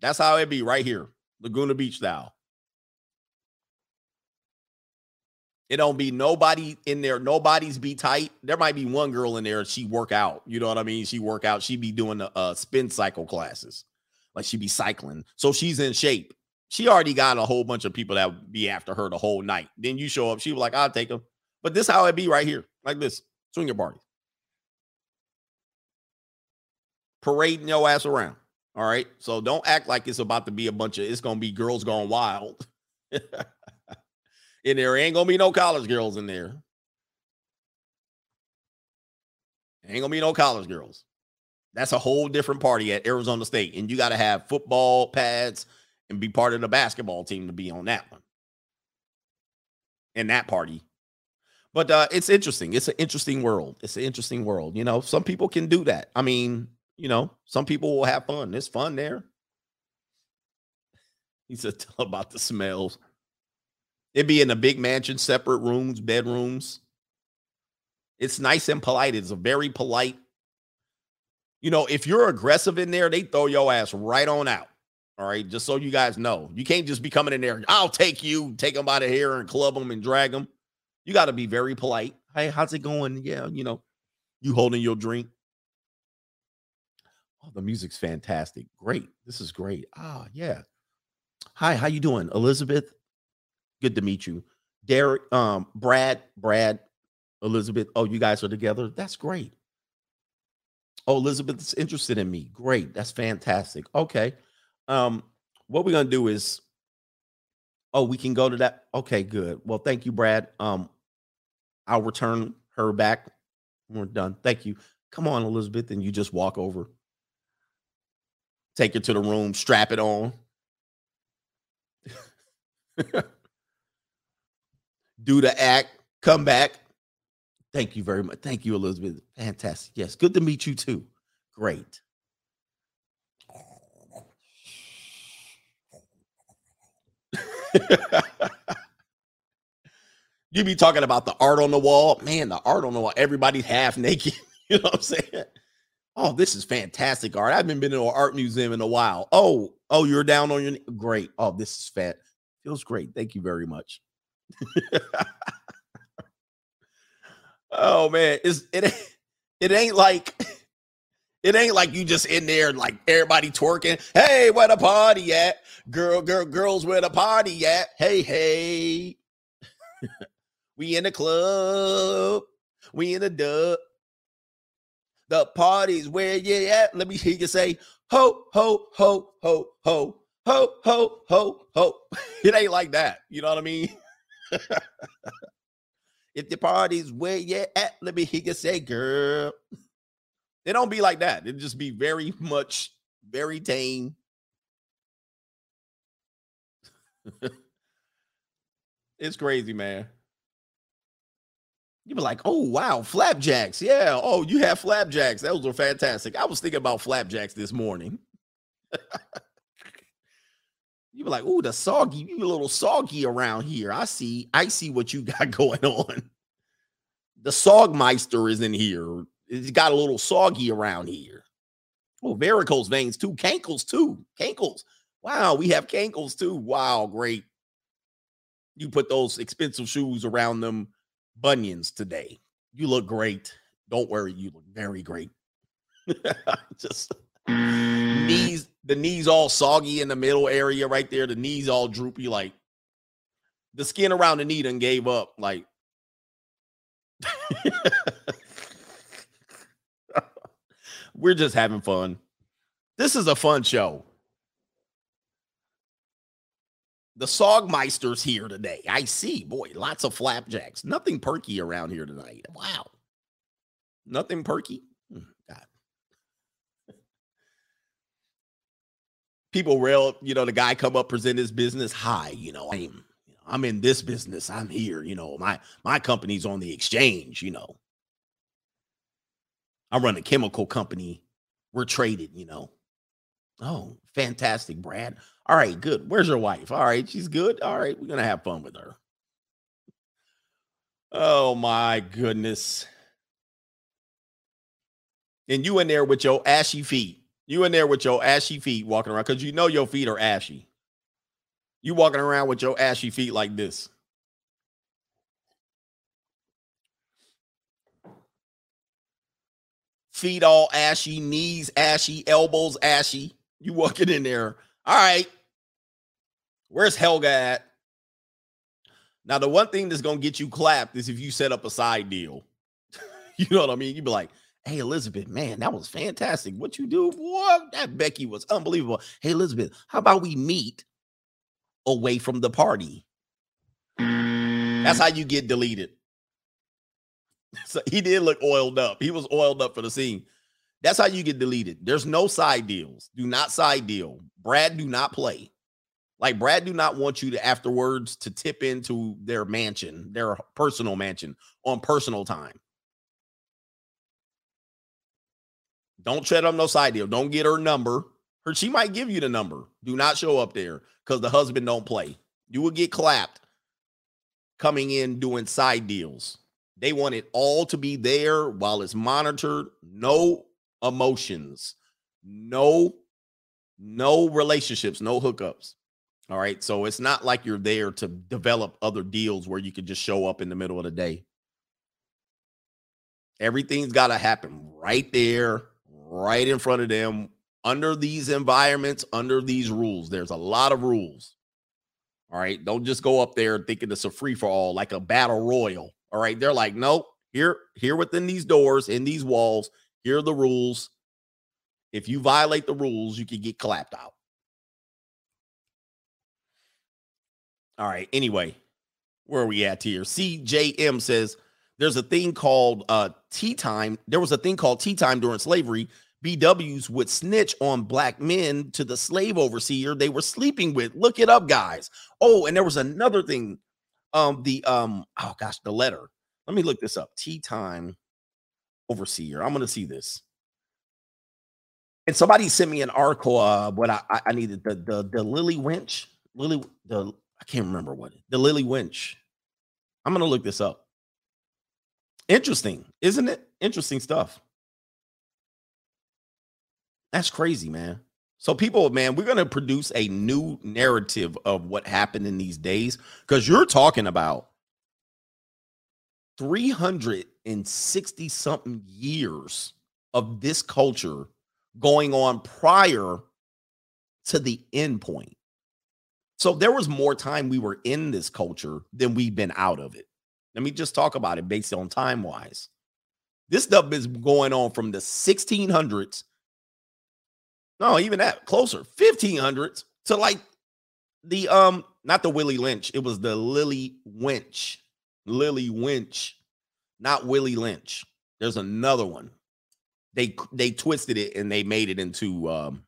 That's how it be right here, Laguna Beach style. It don't be nobody in there. Nobody's be tight. There might be one girl in there. She work out. You know what I mean? She work out. She be doing the uh, spin cycle classes. like she be cycling. So she's in shape. She already got a whole bunch of people that would be after her the whole night. Then you show up, she was like, I'll take them. But this how it be right here, like this. Swinger party. Parading your ass around. All right. So don't act like it's about to be a bunch of it's gonna be girls gone wild. in there ain't gonna be no college girls in there. Ain't gonna be no college girls. That's a whole different party at Arizona State. And you got to have football pads and be part of the basketball team to be on that one. In that party. But uh, it's interesting. It's an interesting world. It's an interesting world. You know, some people can do that. I mean, you know, some people will have fun. It's fun there. He said, tell about the smells. It'd be in a big mansion, separate rooms, bedrooms. It's nice and polite. It's a very polite. You know, if you're aggressive in there, they throw your ass right on out. All right. Just so you guys know, you can't just be coming in there. I'll take you, take them out of here and club them and drag them. You got to be very polite. Hey, how's it going? Yeah. You know, you holding your drink. Oh, the music's fantastic. Great. This is great. Ah, yeah. Hi, how you doing? Elizabeth. Good to meet you. Derek, um, Brad, Brad, Elizabeth. Oh, you guys are together. That's great. Oh, Elizabeth's interested in me. Great. That's fantastic. Okay. Um, what we're gonna do is oh, we can go to that. Okay, good. Well, thank you, Brad. Um, I'll return her back we're done. Thank you. Come on, Elizabeth, and you just walk over. Take her to the room, strap it on. Do the act, come back. Thank you very much. Thank you, Elizabeth. Fantastic. Yes, good to meet you too. Great. you be talking about the art on the wall. Man, the art on the wall, everybody's half naked. you know what I'm saying? Oh, this is fantastic art. I haven't been to an art museum in a while. Oh, oh, you're down on your knee. Great. Oh, this is fat. Feels great. Thank you very much. oh man, it's it it ain't like it ain't like you just in there like everybody twerking. Hey, where the party at? Girl, girl, girls, where the party at? Hey, hey. we in the club. We in the dub. The party's where you at. Let me hear you say, ho, ho, ho, ho, ho, ho, ho, ho, ho. It ain't like that. You know what I mean? if the party's where you at, let me hear you say, girl. It don't be like that. It just be very much, very tame. it's crazy, man. You be like, oh wow, flapjacks. Yeah. Oh, you have flapjacks. Those were fantastic. I was thinking about flapjacks this morning. you be like, oh, the soggy, you a little soggy around here. I see, I see what you got going on. The Sogmeister is in here. It's got a little soggy around here. Oh, varicose veins too, cankles too, cankles. Wow, we have cankles too. Wow, great. You put those expensive shoes around them bunions today. You look great. Don't worry, you look very great. Just the knees all soggy in the middle area right there. The knees all droopy, like the skin around the knee done gave up. Like we're just having fun. This is a fun show. The Sogmeister's here today. I see. Boy, lots of flapjacks. Nothing perky around here tonight. Wow. Nothing perky. Hmm, God. People rail, you know, the guy come up, present his business. Hi, you know, I'm I'm in this business. I'm here. You know, my my company's on the exchange, you know. I run a chemical company. We're traded, you know. Oh, fantastic, Brad. All right, good. Where's your wife? All right, she's good. All right, we're gonna have fun with her. Oh my goodness. And you in there with your ashy feet. You in there with your ashy feet walking around because you know your feet are ashy. You walking around with your ashy feet like this. Feet all ashy, knees ashy, elbows ashy. You walking in there. All right. Where's Helga at? Now, the one thing that's gonna get you clapped is if you set up a side deal. you know what I mean? You'd be like, hey, Elizabeth, man, that was fantastic. What you do, boy? That Becky was unbelievable. Hey, Elizabeth, how about we meet away from the party? That's mm. how you get deleted. So he did look oiled up. He was oiled up for the scene. That's how you get deleted. There's no side deals. Do not side deal. Brad do not play. Like Brad do not want you to afterwards to tip into their mansion, their personal mansion on personal time. Don't tread up no side deal. Don't get her number. Her she might give you the number. Do not show up there because the husband don't play. You will get clapped coming in doing side deals. They want it all to be there while it's monitored. No emotions, no, no relationships, no hookups. All right. So it's not like you're there to develop other deals where you could just show up in the middle of the day. Everything's got to happen right there, right in front of them, under these environments, under these rules. There's a lot of rules. All right. Don't just go up there thinking it's a free for all, like a battle royal. All right. They're like, nope, here, here within these doors, in these walls, here are the rules. If you violate the rules, you can get clapped out. All right. Anyway, where are we at here? CJM says there's a thing called uh tea time. There was a thing called tea time during slavery. BWs would snitch on black men to the slave overseer they were sleeping with. Look it up, guys. Oh, and there was another thing. Um, the um, oh gosh, the letter. Let me look this up. Tea time overseer. I'm gonna see this. And somebody sent me an article. Uh, what I I needed the the the Lily Winch. Lily the I can't remember what the Lily Winch. I'm gonna look this up. Interesting, isn't it? Interesting stuff. That's crazy, man. So, people, man, we're going to produce a new narrative of what happened in these days because you're talking about 360 something years of this culture going on prior to the end point. So, there was more time we were in this culture than we've been out of it. Let me just talk about it based on time wise. This stuff is going on from the 1600s no, even that closer, 1500s to like the um not the Willie Lynch, it was the Lily Winch. Lily Winch, not Willie Lynch. There's another one. They they twisted it and they made it into um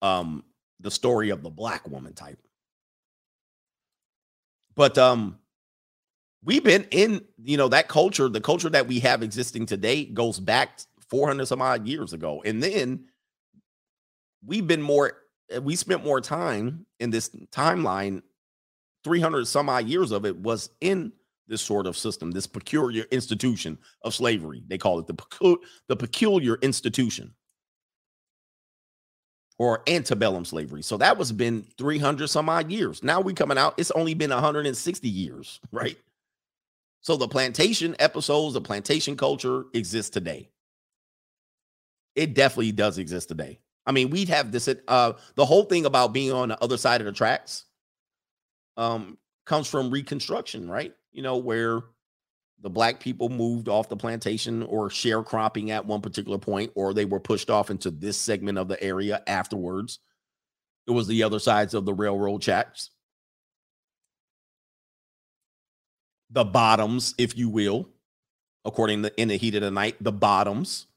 um the story of the black woman type. But um we've been in, you know, that culture, the culture that we have existing today goes back 400 some odd years ago. And then we've been more, eh, we spent more time in this timeline. 300 some odd years of it was in this sort of system, this peculiar institution of slavery. They call it the, pecu- the peculiar institution or antebellum slavery. So that was been 300 some odd years. Now we coming out, it's only been 160 years, right? So the plantation episodes, the plantation culture exists today it definitely does exist today. I mean, we'd have this uh the whole thing about being on the other side of the tracks um comes from reconstruction, right? You know, where the black people moved off the plantation or sharecropping at one particular point, or they were pushed off into this segment of the area afterwards. It was the other sides of the railroad tracks. The bottoms, if you will, according to in the heat of the night, the bottoms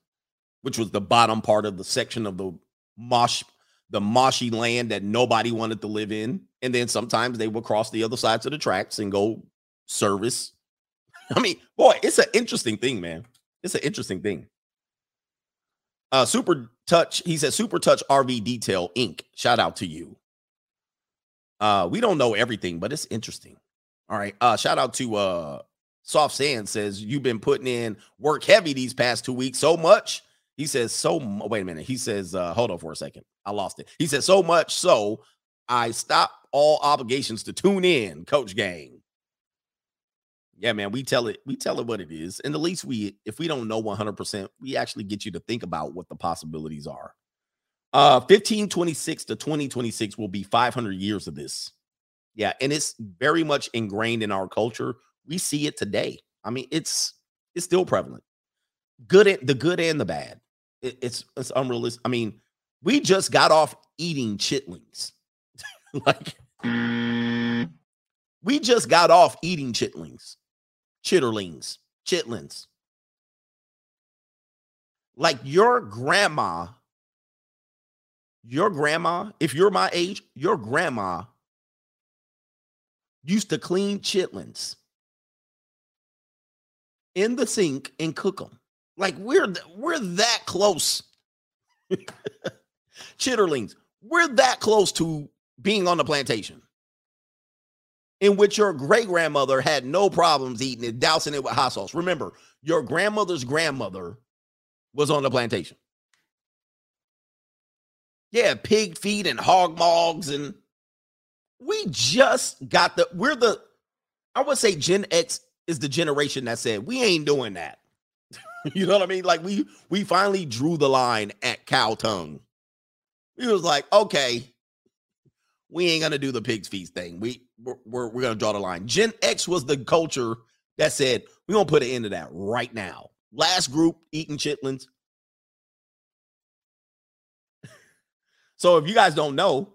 which was the bottom part of the section of the mosh the moshy land that nobody wanted to live in and then sometimes they would cross the other sides of the tracks and go service i mean boy it's an interesting thing man it's an interesting thing uh super touch he said super touch rv detail inc shout out to you uh we don't know everything but it's interesting all right uh shout out to uh soft sand says you've been putting in work heavy these past two weeks so much he says, so wait a minute. He says, uh, hold on for a second. I lost it. He says, so much so I stop all obligations to tune in, coach gang. Yeah, man, we tell it, we tell it what it is. And at least we, if we don't know 100%, we actually get you to think about what the possibilities are. Uh 1526 to 2026 will be 500 years of this. Yeah, and it's very much ingrained in our culture. We see it today. I mean, it's it's still prevalent. Good and the good and the bad. It- it's it's unrealistic. I mean, we just got off eating chitlings. like we just got off eating chitlings, chitterlings, chitlins. Like your grandma, your grandma, if you're my age, your grandma used to clean chitlins in the sink and cook them. Like we're th- we're that close. Chitterlings, we're that close to being on the plantation. In which your great grandmother had no problems eating it, dousing it with hot sauce. Remember, your grandmother's grandmother was on the plantation. Yeah, pig feet and hog mogs and we just got the we're the I would say Gen X is the generation that said we ain't doing that. you know what I mean? Like we we finally drew the line at cow tongue. We was like, okay, we ain't gonna do the pig's feast thing. We we're, we're, we're gonna draw the line. Gen X was the culture that said we're gonna put an end to that right now. Last group eating chitlins. so if you guys don't know,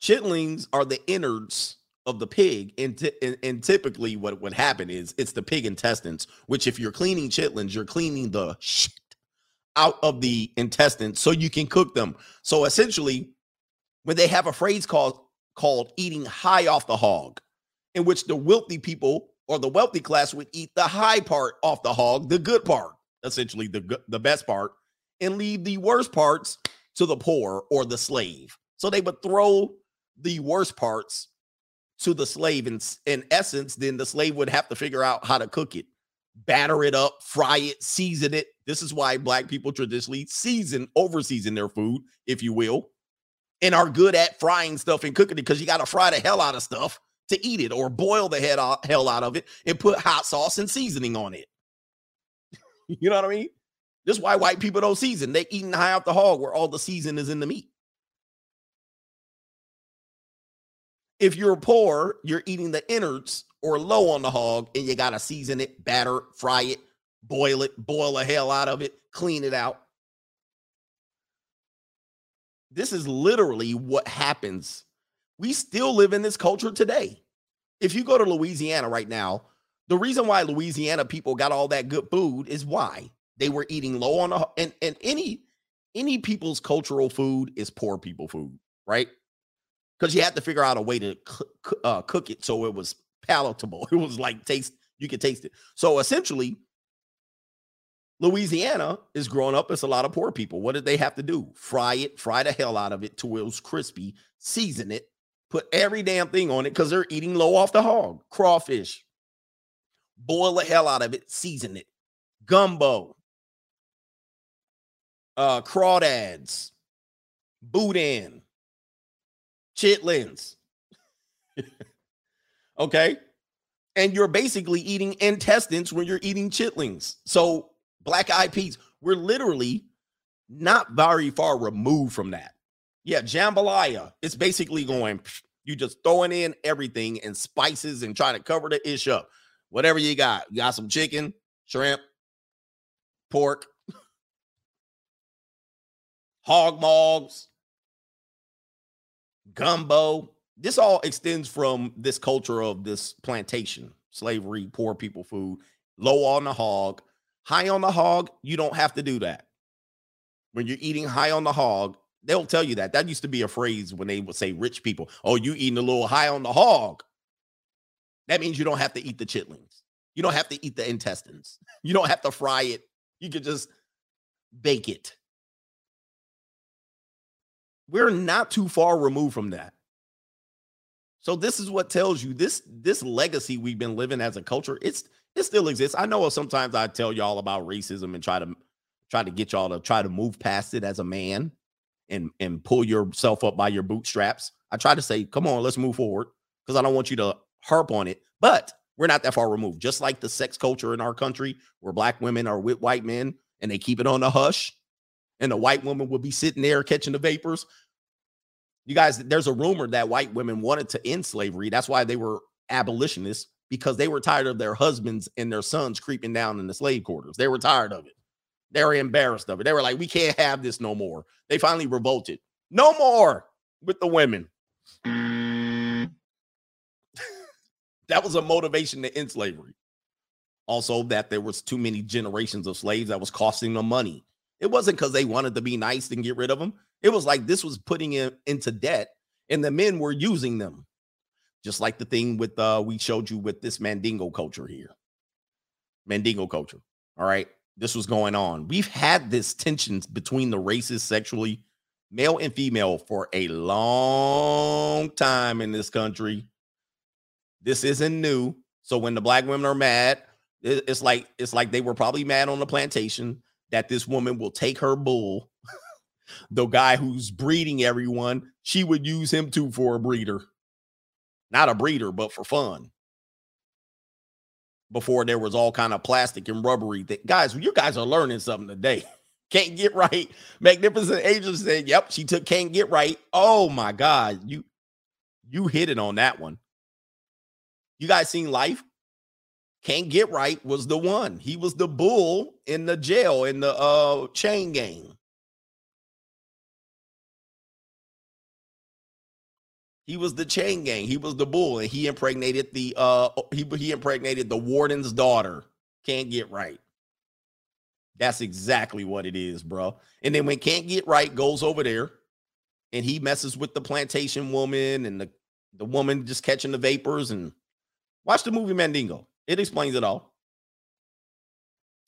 chitlings are the innards of the pig and, ty- and, and typically what would happen is it's the pig intestines which if you're cleaning chitlins you're cleaning the shit out of the intestines so you can cook them so essentially when they have a phrase called called eating high off the hog in which the wealthy people or the wealthy class would eat the high part off the hog the good part essentially the the best part and leave the worst parts to the poor or the slave. So they would throw the worst parts to the slave And in essence then the slave would have to figure out how to cook it batter it up fry it season it. This is why black people traditionally season over season their food if you will and are good at frying stuff and cooking it because you got to fry the hell out of stuff to eat it or boil the head out, hell out of it and put hot sauce and seasoning on it. You know what i mean? This is why white people don't season. They eating high off the hog where all the season is in the meat. If you're poor, you're eating the innards or low on the hog, and you gotta season it, batter, fry it, boil it, boil the hell out of it, clean it out. This is literally what happens. We still live in this culture today. If you go to Louisiana right now, the reason why Louisiana people got all that good food is why they were eating low on the and and any any people's cultural food is poor people food, right? because you had to figure out a way to uh, cook it so it was palatable. It was like taste, you could taste it. So essentially, Louisiana is growing up as a lot of poor people. What did they have to do? Fry it, fry the hell out of it till it was crispy, season it, put every damn thing on it because they're eating low off the hog, crawfish, boil the hell out of it, season it, gumbo, uh, crawdads, boudin, chitlins. okay. And you're basically eating intestines when you're eating chitlings. So, black eyed peas, we're literally not very far removed from that. Yeah, jambalaya. It's basically going, you just throwing in everything and spices and trying to cover the ish up. Whatever you got. You got some chicken, shrimp, pork, hog mogs, gumbo. This all extends from this culture of this plantation, slavery, poor people food, low on the hog, high on the hog. You don't have to do that. When you're eating high on the hog, they'll tell you that. That used to be a phrase when they would say rich people, oh, you eating a little high on the hog. That means you don't have to eat the chitlings. You don't have to eat the intestines. You don't have to fry it. You could just bake it we're not too far removed from that so this is what tells you this this legacy we've been living as a culture it's it still exists i know sometimes i tell y'all about racism and try to try to get y'all to try to move past it as a man and and pull yourself up by your bootstraps i try to say come on let's move forward because i don't want you to harp on it but We're not that far removed. Just like the sex culture in our country, where black women are with white men and they keep it on the hush, and the white woman will be sitting there catching the vapors. You guys, there's a rumor that white women wanted to end slavery. That's why they were abolitionists because they were tired of their husbands and their sons creeping down in the slave quarters. They were tired of it. They were embarrassed of it. They were like, we can't have this no more. They finally revolted. No more with the women. that was a motivation to end slavery. Also, that there was too many generations of slaves that was costing them money. It wasn't because they wanted to be nice and get rid of them. It was like this was putting them into debt, and the men were using them. Just like the thing with uh we showed you with this Mandingo culture here. Mandingo culture. All right. This was going on. We've had this tensions between the races sexually, male and female, for a long time in this country. This isn't new. So when the black women are mad, it's like it's like they were probably mad on the plantation that this woman will take her bull, the guy who's breeding everyone, she would use him too for a breeder. Not a breeder, but for fun. Before there was all kind of plastic and rubbery that guys, you guys are learning something today. Can't get right. Magnificent Angel said, Yep, she took can't get right. Oh my god, you you hit it on that one. You guys seen life? Can't get right was the one. He was the bull in the jail in the uh chain gang. He was the chain gang. He was the bull, and he impregnated the uh he he impregnated the warden's daughter. Can't get right. That's exactly what it is, bro. And then when can't get right goes over there, and he messes with the plantation woman and the the woman just catching the vapors and watch the movie Mandingo. It explains it all.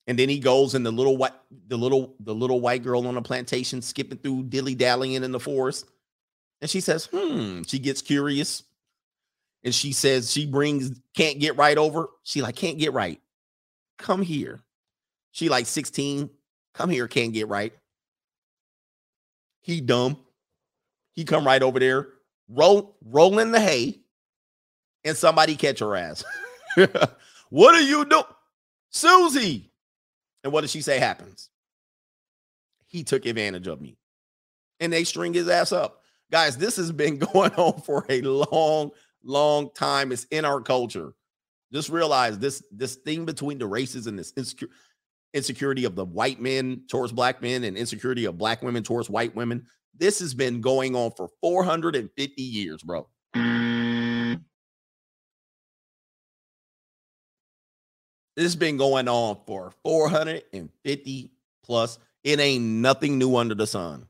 And then he goes and the little white the little the little white girl on the plantation skipping through dilly dallying in the forest. And she says, hmm. She gets curious. And she says she brings can't get right over. She like, can't get right. Come here. She like 16. Come here, can't get right. He dumb. He come right over there, roll roll in the hay, and somebody catch her ass. what are you doing? Susie. And what does she say happens? He took advantage of me. And they string his ass up. Guys, this has been going on for a long, long time. It's in our culture. Just realize this this thing between the races and this insecure, insecurity of the white men towards black men and insecurity of black women towards white women. This has been going on for 450 years, bro. This has been going on for 450 plus. It ain't nothing new under the sun.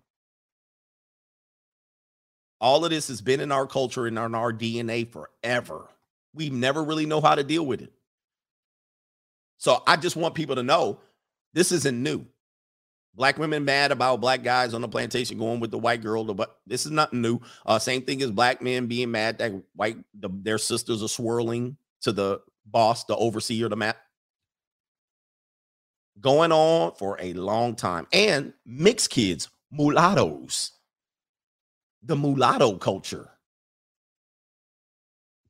All of this has been in our culture and in our DNA forever. We never really know how to deal with it. So I just want people to know this isn't new. Black women mad about black guys on the plantation going with the white girl. But this is nothing new. Uh, same thing as black men being mad that white the, their sisters are swirling to the boss, the overseer, the map. Going on for a long time. And mixed kids, mulattoes, the mulatto culture.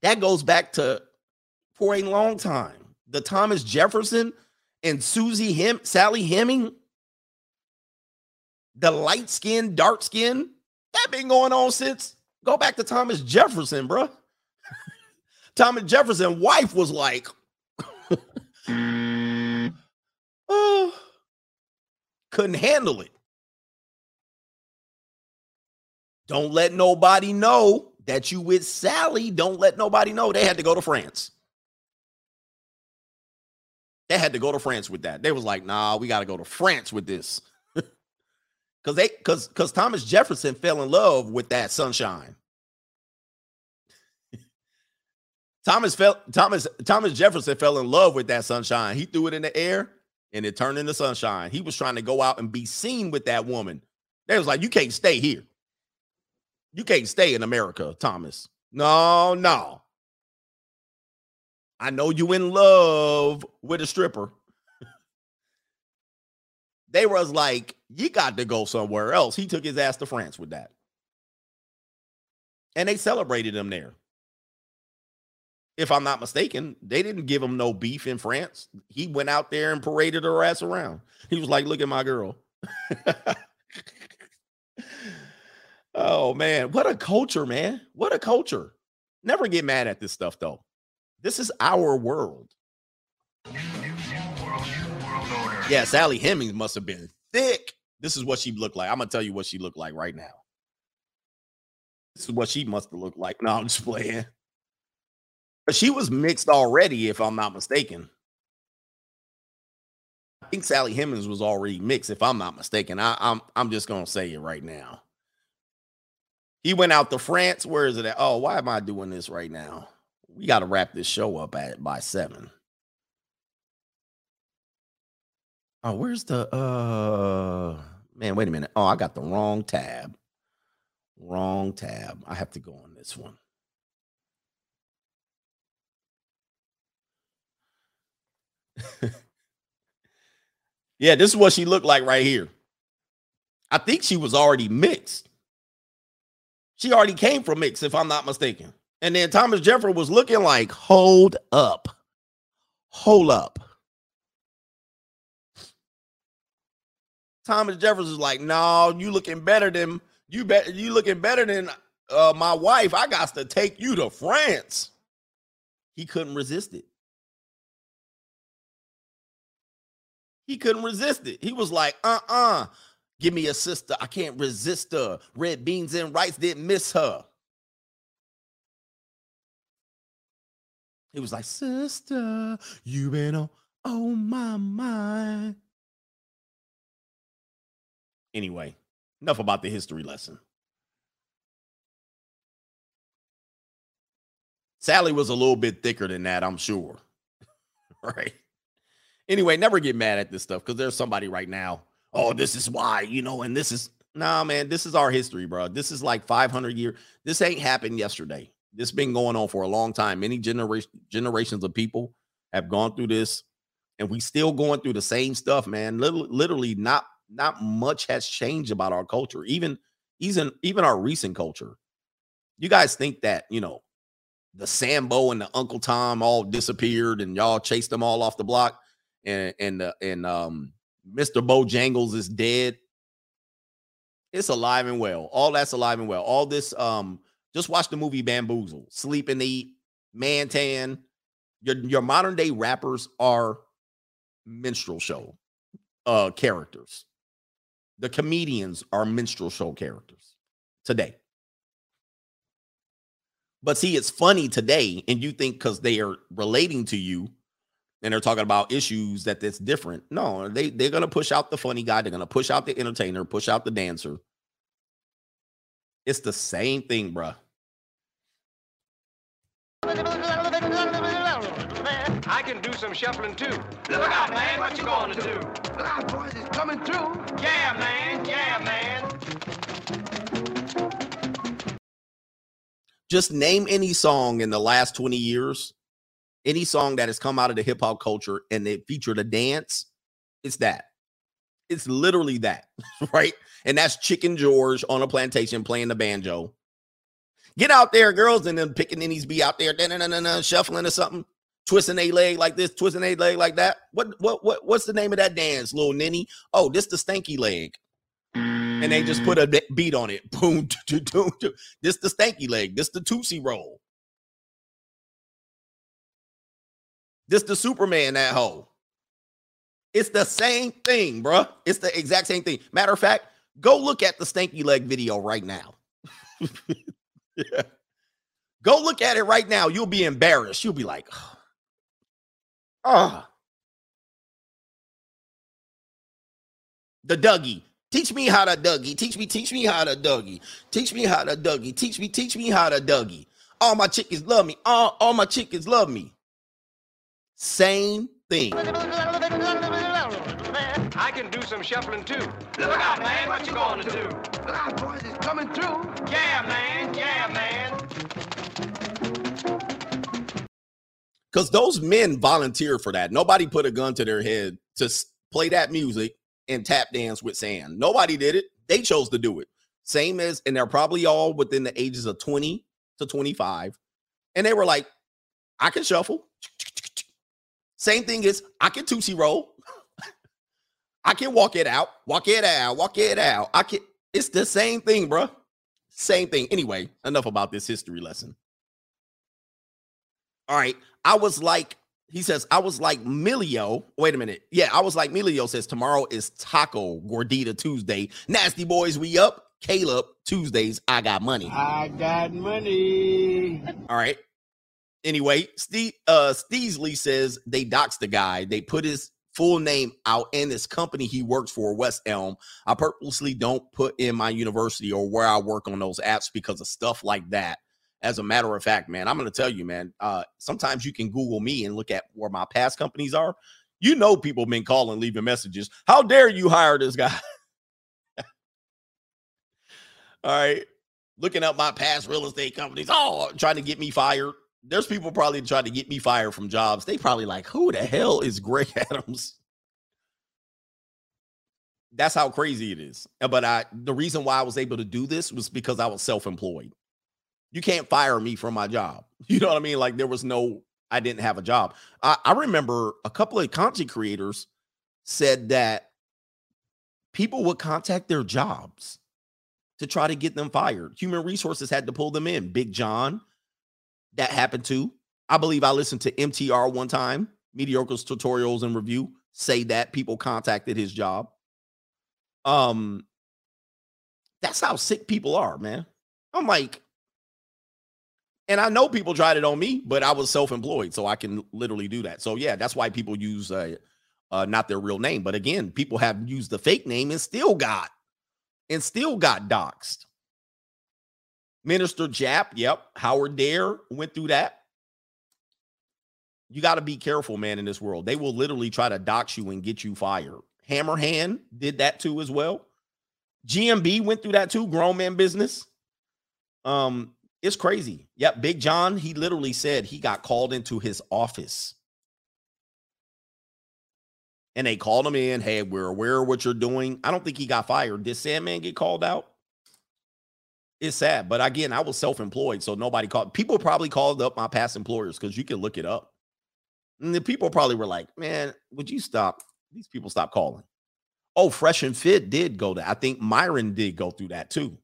That goes back to for a long time. The Thomas Jefferson and Susie Hem, Sally Hemming, the light skin, dark skin, that been going on since go back to Thomas Jefferson, bro. Thomas Jefferson wife was like, oh, couldn't handle it. Don't let nobody know that you with Sally. Don't let nobody know. They had to go to France. They had to go to France with that. They was like, nah, we got to go to France with this. Cause they cause cause Thomas Jefferson fell in love with that sunshine. Thomas fell Thomas Thomas Jefferson fell in love with that sunshine. He threw it in the air and it turned into sunshine. He was trying to go out and be seen with that woman. They was like, you can't stay here. You can't stay in America, Thomas. No, no. I know you in love with a stripper. they was like, you got to go somewhere else. He took his ass to France with that. And they celebrated him there. if I'm not mistaken. They didn't give him no beef in France. He went out there and paraded her ass around. He was like, "Look at my girl." oh man, what a culture, man! What a culture. Never get mad at this stuff though. This is our world. Yeah, Sally Hemings must have been thick. This is what she looked like. I'm gonna tell you what she looked like right now. This is what she must have looked like. No, I'm just playing. But she was mixed already, if I'm not mistaken. I think Sally Hemings was already mixed, if I'm not mistaken. I, I'm I'm just gonna say it right now. He went out to France. Where is it at? Oh, why am I doing this right now? We got to wrap this show up at by seven. Oh, where's the uh man? Wait a minute. Oh, I got the wrong tab. Wrong tab. I have to go on this one. yeah, this is what she looked like right here. I think she was already mixed. She already came from mix, if I'm not mistaken. And then Thomas Jefferson was looking like, hold up. Hold up. Thomas Jefferson is like, no, you looking better than you bet you looking better than uh, my wife. I got to take you to France. He couldn't resist it. He couldn't resist it. He was like, uh-uh. Give me a sister. I can't resist her. Red beans and rice didn't miss her. He was like, sister, you been on, oh my mind. Anyway, enough about the history lesson. Sally was a little bit thicker than that, I'm sure. right. Anyway, never get mad at this stuff because there's somebody right now. Oh, this is why, you know, and this is nah, man. This is our history, bro. This is like 500 years. This ain't happened yesterday. This been going on for a long time. Many generation generations of people have gone through this, and we still going through the same stuff, man. Literally, literally not not much has changed about our culture, even even even our recent culture. You guys think that you know the Sambo and the Uncle Tom all disappeared and y'all chased them all off the block, and and uh, and um Mr. Bojangles is dead. It's alive and well. All that's alive and well. All this um just watch the movie Bamboozle, Sleep and Eat, Mantan. Your your modern day rappers are minstrel show uh characters. The comedians are minstrel show characters today. But see, it's funny today, and you think because they are relating to you and they're talking about issues that that's different. No, they they're gonna push out the funny guy, they're gonna push out the entertainer, push out the dancer. It's the same thing, bruh. I can do some shuffling too. Look out, man, what you gonna do? Look out, boys, it's coming through. Yeah, man, yeah, man. Just name any song in the last 20 years, any song that has come out of the hip hop culture and it featured a dance. It's that. It's literally that, right? And that's Chicken George on a plantation playing the banjo. Get out there, girls, and then pickaninnies be out there, shuffling or something, twisting a leg like this, twisting a leg like that. What what what what's the name of that dance, little ninny? Oh, this the stanky leg. And they just put a beat on it. Boom. This the stanky leg. This the Tootsie roll. This the Superman that hole. It's the same thing, bruh. It's the exact same thing. Matter of fact, go look at the stanky leg video right now. yeah. Go look at it right now. You'll be embarrassed. You'll be like, oh. The Dougie. Teach me how to Dougie. Teach me, teach me how to Dougie. Teach me how to Dougie. Teach me, teach me how to Dougie. All my chickens love me. All, all my chickens love me. Same thing. I can do some shuffling too. Look out, man, what you gonna do? Look out, boys, it's coming through. Yeah, man, yeah, man. Because those men volunteer for that. Nobody put a gun to their head to play that music and tap dance with sand. Nobody did it. They chose to do it. Same as, and they're probably all within the ages of 20 to 25. And they were like, I can shuffle. Same thing is I can tootsie roll. I can walk it out, walk it out, walk it out. I can. It's the same thing, bruh. Same thing. Anyway, enough about this history lesson. All right. I was like, he says, I was like Milio. Wait a minute. Yeah, I was like Milio says tomorrow is Taco Gordita Tuesday. Nasty boys, we up. Caleb, Tuesdays, I got money. I got money. All right. Anyway, Steve uh Steesley says they doxed the guy. They put his full name out and this company he works for, West Elm. I purposely don't put in my university or where I work on those apps because of stuff like that. As a matter of fact, man, I'm gonna tell you, man. Uh, sometimes you can Google me and look at where my past companies are. You know, people have been calling, leaving messages. How dare you hire this guy? All right. Looking up my past real estate companies. Oh, trying to get me fired. There's people probably trying to get me fired from jobs. They probably like, who the hell is Greg Adams? That's how crazy it is. But I the reason why I was able to do this was because I was self-employed. You can't fire me from my job. You know what I mean? Like there was no, I didn't have a job. I, I remember a couple of content creators said that people would contact their jobs to try to get them fired. Human resources had to pull them in. Big John, that happened too. I believe I listened to MTR one time, Mediocre's tutorials and review, say that people contacted his job. Um, that's how sick people are, man. I'm like, and I know people tried it on me, but I was self-employed, so I can literally do that. So yeah, that's why people use uh, uh not their real name. But again, people have used the fake name and still got and still got doxxed. Minister Jap, yep. Howard Dare went through that. You got to be careful, man, in this world. They will literally try to dox you and get you fired. Hammerhand did that too as well. GMB went through that too, grown man business. Um, it's crazy. Yep, Big John, he literally said he got called into his office. And they called him in. Hey, we're aware of what you're doing. I don't think he got fired. Did Sandman get called out? It's sad. But again, I was self-employed, so nobody called. People probably called up my past employers because you can look it up. And the people probably were like, man, would you stop? These people stop calling. Oh, Fresh and Fit did go to. I think Myron did go through that too.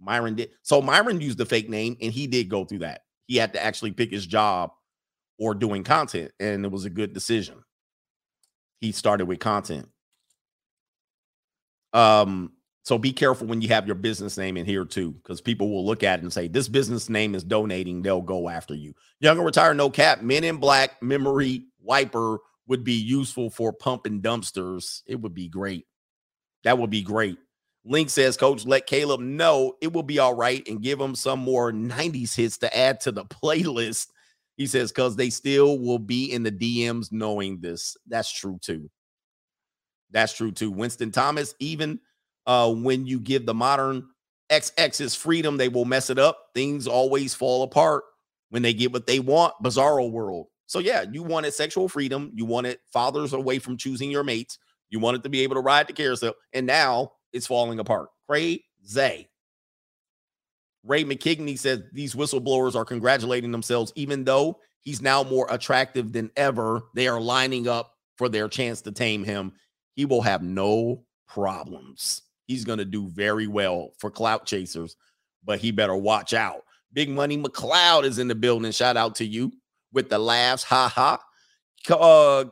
Myron did. So Myron used the fake name and he did go through that. He had to actually pick his job or doing content, and it was a good decision. He started with content. Um, so be careful when you have your business name in here too, because people will look at it and say, This business name is donating, they'll go after you. Young and retired, no cap, men in black memory wiper would be useful for pumping dumpsters. It would be great. That would be great. Link says, Coach, let Caleb know it will be all right and give him some more 90s hits to add to the playlist. He says, because they still will be in the DMs knowing this. That's true too. That's true too. Winston Thomas, even uh, when you give the modern XX's freedom, they will mess it up. Things always fall apart when they get what they want. Bizarro world. So, yeah, you wanted sexual freedom. You wanted fathers away from choosing your mates. You wanted to be able to ride the carousel. And now it's falling apart. Crazy. Ray McKigney says these whistleblowers are congratulating themselves, even though he's now more attractive than ever. They are lining up for their chance to tame him. He will have no problems. He's going to do very well for clout chasers, but he better watch out. Big Money McLeod is in the building. Shout out to you with the laughs. Ha ha. Uh,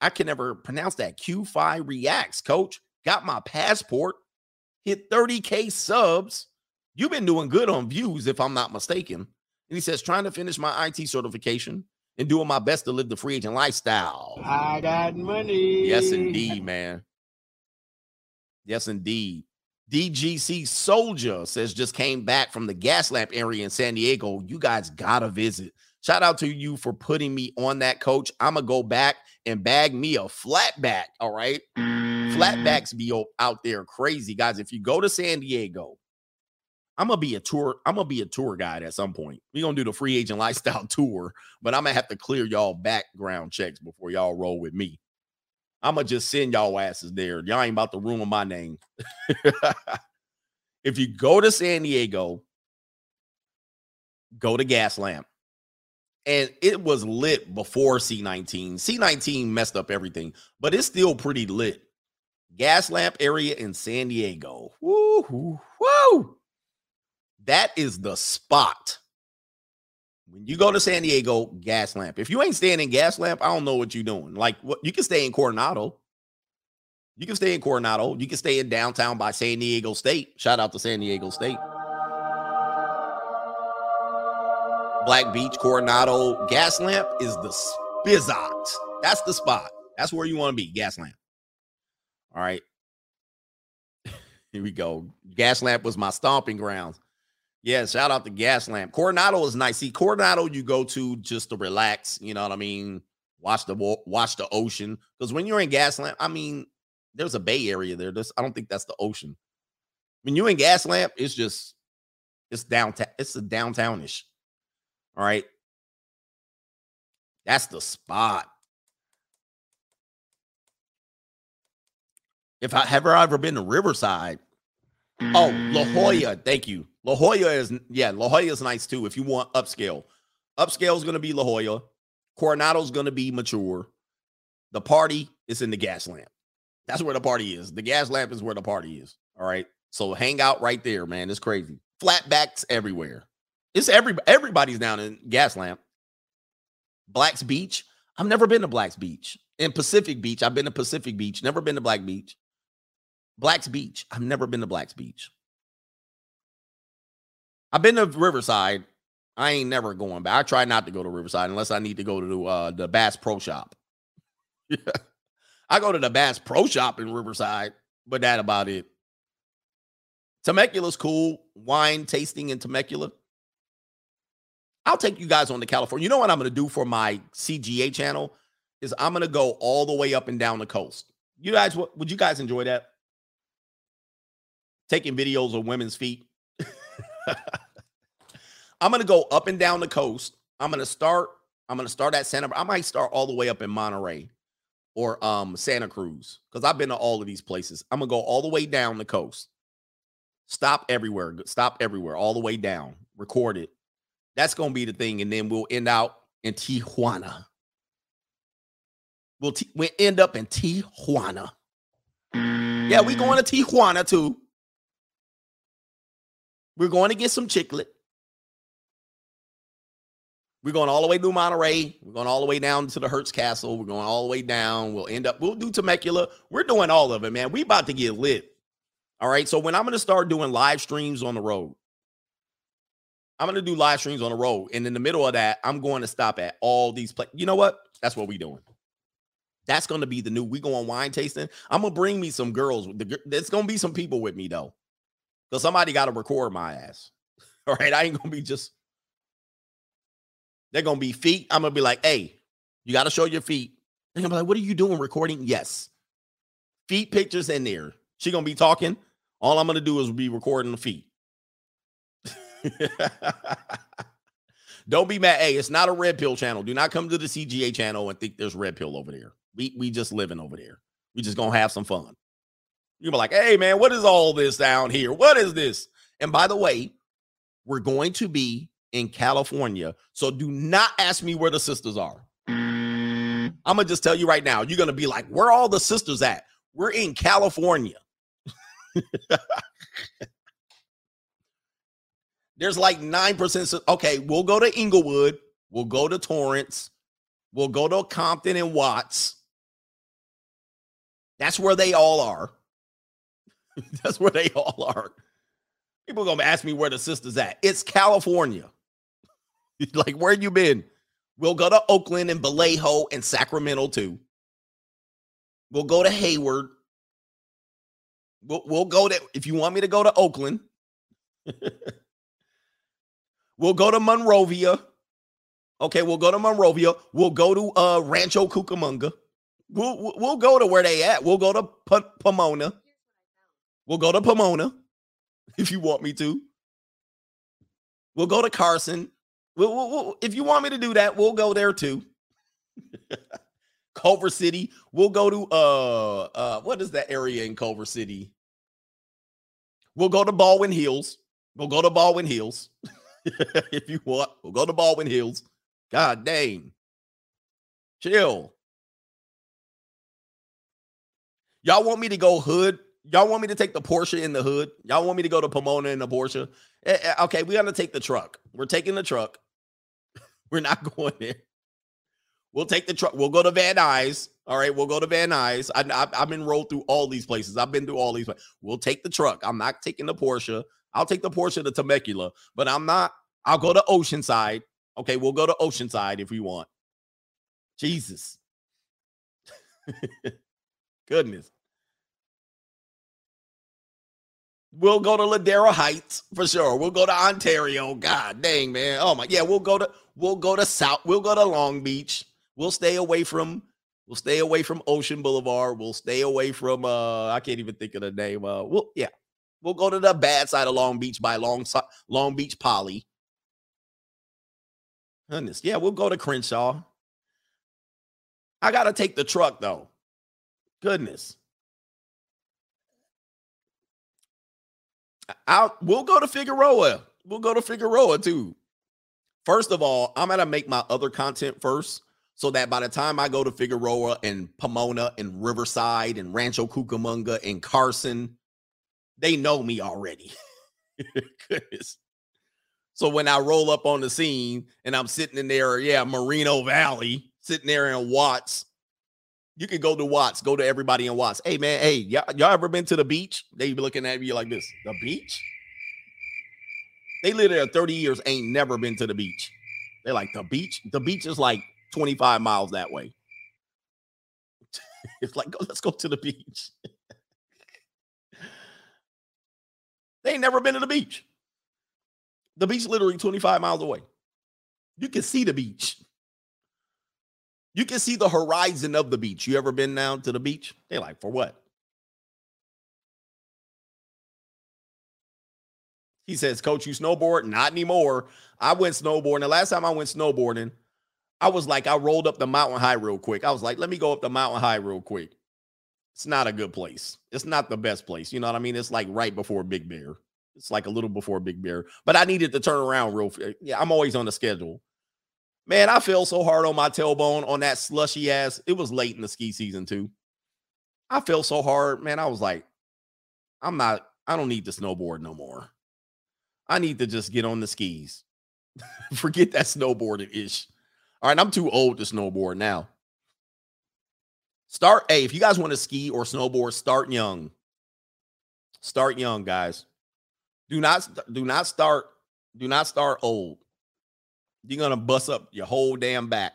I can never pronounce that. Q5 Reacts, coach. Got my passport. Hit 30K subs. You've been doing good on views, if I'm not mistaken. And he says, trying to finish my IT certification and doing my best to live the free agent lifestyle. I got money. Yes, indeed, man. Yes, indeed. DGC Soldier says just came back from the gas lamp area in San Diego. You guys gotta visit. Shout out to you for putting me on that, coach. I'm gonna go back and bag me a flatback. All right. Mm-hmm. Flatbacks be out there crazy, guys. If you go to San Diego, I'm gonna be a tour. I'm gonna be a tour guide at some point. We're gonna do the free agent lifestyle tour, but I'm gonna have to clear y'all background checks before y'all roll with me. I'm gonna just send y'all asses there. Y'all ain't about to ruin my name. if you go to San Diego, go to Gas Lamp. and it was lit before C19. C19 messed up everything, but it's still pretty lit. Gas lamp area in San Diego. Woo, woo, woo. That is the spot. When you go to San Diego, gas lamp. If you ain't staying in gas lamp, I don't know what you're doing. Like what you can stay in Coronado. You can stay in Coronado. You can stay in downtown by San Diego State. Shout out to San Diego State. Black Beach, Coronado, gas lamp is the spizzot. That's the spot. That's where you want to be. Gas lamp. All right. Here we go. Gas lamp was my stomping grounds. Yeah, shout out to Gas Lamp. Coronado is nice. See, Coronado you go to just to relax. You know what I mean? Watch the watch the ocean. Because when you're in Gas Lamp, I mean, there's a bay area there. There's, I don't think that's the ocean. When you're in Gas Lamp, it's just it's downtown. It's a downtownish. All right. That's the spot. If I I ever been to Riverside, oh La Jolla, thank you. La Jolla is yeah, La Jolla is nice too. If you want upscale, upscale is going to be La Jolla. Coronado is going to be mature. The party is in the gas lamp. That's where the party is. The gas lamp is where the party is. All right. So hang out right there, man. It's crazy. Flatbacks everywhere. It's every everybody's down in gas lamp. Black's Beach. I've never been to Black's Beach. In Pacific Beach, I've been to Pacific Beach. Never been to Black Beach. Black's Beach. I've never been to Black's Beach. I've been to Riverside. I ain't never going back. I try not to go to Riverside unless I need to go to uh, the Bass Pro Shop. I go to the Bass Pro Shop in Riverside, but that about it. Temecula's cool. Wine tasting in Temecula. I'll take you guys on to California. You know what I'm going to do for my CGA channel is I'm going to go all the way up and down the coast. You guys, would you guys enjoy that? Taking videos of women's feet. I'm to go up and down the coast. I'm to start. I'm to start at Santa. I might start all the way up in Monterey or um Santa Cruz because I've been to all of these places. I'm gonna go all the way down the coast. Stop everywhere. Stop everywhere. All the way down. Record it. That's gonna be the thing, and then we'll end out in Tijuana. We'll t- we end up in Tijuana. Yeah, we going to Tijuana too. We're going to get some chiclet. We're going all the way to Monterey. We're going all the way down to the Hearst Castle. We're going all the way down. We'll end up, we'll do Temecula. We're doing all of it, man. We about to get lit. All right. So when I'm going to start doing live streams on the road, I'm going to do live streams on the road. And in the middle of that, I'm going to stop at all these places. You know what? That's what we doing. That's going to be the new. We go on wine tasting. I'm going to bring me some girls. There's going to be some people with me, though. Because somebody got to record my ass. All right. I ain't going to be just they're gonna be feet. I'm gonna be like, hey, you gotta show your feet. They're gonna be like, what are you doing recording? Yes. Feet pictures in there. She gonna be talking. All I'm gonna do is be recording the feet. Don't be mad. Hey, it's not a red pill channel. Do not come to the CGA channel and think there's red pill over there. We we just living over there. We just gonna have some fun. You'll be like, hey man, what is all this down here? What is this? And by the way, we're going to be in California. So do not ask me where the sisters are. Mm. I'm gonna just tell you right now. You're gonna be like, where all the sisters at? We're in California. There's like 9%. Okay, we'll go to Inglewood. We'll go to Torrance. We'll go to Compton and Watts. That's where they all are. That's where they all are. People are gonna ask me where the sisters at. It's California. like, where you been? We'll go to Oakland and Vallejo and Sacramento too. We'll go to Hayward. We'll, we'll go to, if you want me to go to Oakland, we'll go to Monrovia. Okay, we'll go to Monrovia. We'll go to uh, Rancho Cucamonga. We'll, we'll go to where they at. We'll go to P- Pomona. We'll go to Pomona if you want me to. We'll go to Carson. We'll, we'll, we'll, if you want me to do that, we'll go there too. Culver City. We'll go to uh uh what is that area in Culver City? We'll go to Baldwin Hills. We'll go to Baldwin Hills. if you want, we'll go to Baldwin Hills. God dang. Chill. Y'all want me to go hood? Y'all want me to take the Porsche in the hood? Y'all want me to go to Pomona in the Porsche? Eh, eh, okay, we're gonna take the truck. We're taking the truck. We're not going there. We'll take the truck. We'll go to Van Nuys. All right, we'll go to Van Nuys. I, I, I've been rolled through all these places. I've been through all these. Places. We'll take the truck. I'm not taking the Porsche. I'll take the Porsche to Temecula, but I'm not. I'll go to Oceanside. Okay, we'll go to Oceanside if we want. Jesus. Goodness. We'll go to Ladera Heights for sure. We'll go to Ontario. God dang, man. Oh my, yeah. We'll go to we'll go to South. We'll go to Long Beach. We'll stay away from we'll stay away from Ocean Boulevard. We'll stay away from uh I can't even think of the name. Uh, we'll yeah. We'll go to the bad side of Long Beach by Long Long Beach Poly. Goodness, yeah. We'll go to Crenshaw. I gotta take the truck though. Goodness. I'll we'll go to Figueroa. We'll go to Figueroa too. First of all, I'm gonna make my other content first so that by the time I go to Figueroa and Pomona and Riverside and Rancho Cucamonga and Carson, they know me already. Goodness. So when I roll up on the scene and I'm sitting in there, yeah, Moreno Valley, sitting there in Watts, you can go to Watts, go to everybody in Watts. Hey man, hey, y'all, y'all ever been to the beach? They be looking at you like this. The beach? They live there 30 years, ain't never been to the beach. They're like, the beach? The beach is like 25 miles that way. it's like, go, let's go to the beach. they ain't never been to the beach. The beach literally 25 miles away. You can see the beach. You can see the horizon of the beach. You ever been down to the beach? They're like, for what? He says, Coach, you snowboard? Not anymore. I went snowboarding. The last time I went snowboarding, I was like, I rolled up the mountain high real quick. I was like, let me go up the mountain high real quick. It's not a good place. It's not the best place. You know what I mean? It's like right before Big Bear. It's like a little before Big Bear. But I needed to turn around real. Eh, yeah, I'm always on the schedule. Man, I feel so hard on my tailbone on that slushy ass. It was late in the ski season too. I feel so hard, man. I was like, I'm not, I don't need to snowboard no more. I need to just get on the skis. Forget that snowboarding ish. All right, I'm too old to snowboard now. Start, hey, if you guys want to ski or snowboard, start young. Start young, guys. Do not do not start do not start old. You're gonna bust up your whole damn back.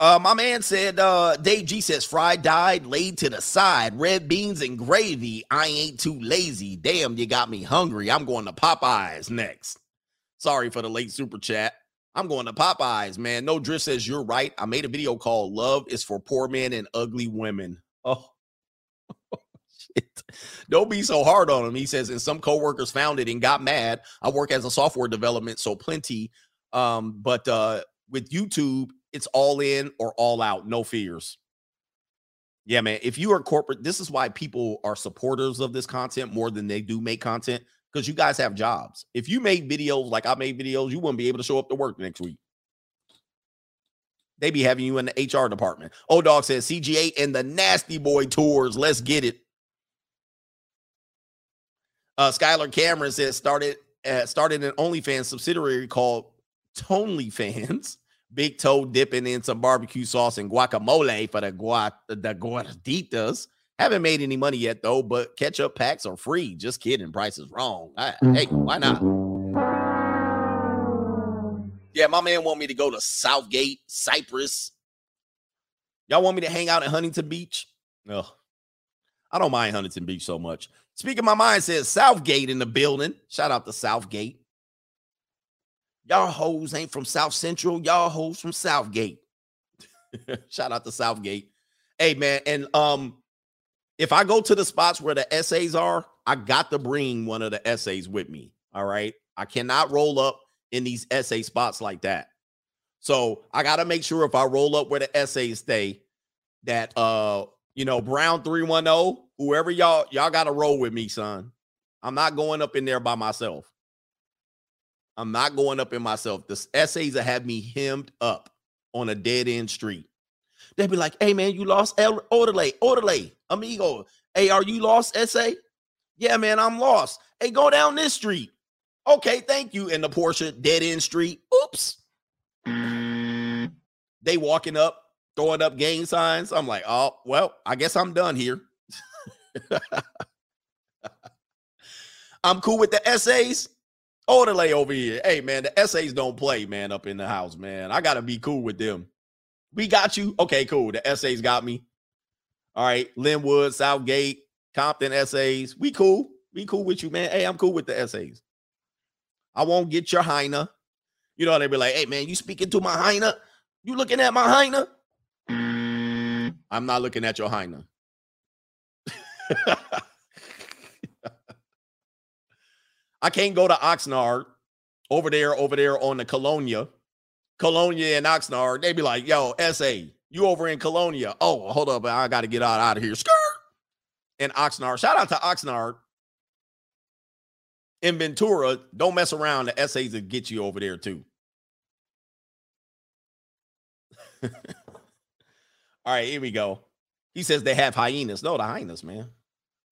Uh, my man said, uh, Dave G says, fried died, laid to the side, red beans and gravy. I ain't too lazy. Damn, you got me hungry. I'm going to Popeyes next. Sorry for the late super chat. I'm going to Popeyes, man. No drift says you're right. I made a video called Love is for Poor Men and Ugly Women. Oh, shit. Don't be so hard on him. He says, and some coworkers found it and got mad. I work as a software development, so plenty. Um, but uh with YouTube, it's all in or all out, no fears. Yeah, man. If you are corporate, this is why people are supporters of this content more than they do make content because you guys have jobs. If you made videos like I made videos, you wouldn't be able to show up to work next week. They be having you in the HR department. Old Dog says CGA and the Nasty Boy tours. Let's get it. Uh, Skylar Cameron says started uh, started an OnlyFans subsidiary called Tonely Fans. Big toe dipping in some barbecue sauce and guacamole for the guat the guarditas. Haven't made any money yet though, but ketchup packs are free. Just kidding. Price is wrong. I, hey, why not? Yeah, my man want me to go to Southgate, Cypress. Y'all want me to hang out at Huntington Beach? No, I don't mind Huntington Beach so much. Speaking my mind says Southgate in the building. Shout out to Southgate. Y'all hoes ain't from South Central. Y'all hoes from Southgate. Shout out to Southgate. Hey man, and um, if I go to the spots where the essays are, I got to bring one of the essays with me. All right. I cannot roll up in these essay spots like that. So I got to make sure if I roll up where the essays stay, that uh, you know, Brown 310, whoever y'all, y'all got to roll with me, son. I'm not going up in there by myself. I'm not going up in myself. The essays that have me hemmed up on a dead end street. They'd be like, hey man, you lost El Orderly, Orderly, amigo. Hey, are you lost, essay? Yeah, man, I'm lost. Hey, go down this street. Okay, thank you. And the Porsche dead end street. Oops. They walking up, throwing up gang signs. I'm like, oh, well, I guess I'm done here. I'm cool with the essays. Orderly over here. Hey, man, the essays don't play, man, up in the house, man. I got to be cool with them. We got you. Okay, cool. The essays got me. All right. Lynwood, Southgate, Compton essays. We cool. We cool with you, man. Hey, I'm cool with the essays. I won't get your Heine. You know, they be like, hey, man, you speaking to my Heine? You looking at my Heine? Mm. I'm not looking at your Heine. I can't go to Oxnard over there, over there on the Colonia, Colonia and Oxnard. They be like, yo, SA, you over in Colonia. Oh, hold up. I got to get out, out of here. Skirt. And Oxnard. Shout out to Oxnard in Ventura. Don't mess around. The essays will get you over there too. All right, here we go. He says they have hyenas. No, the hyenas, man,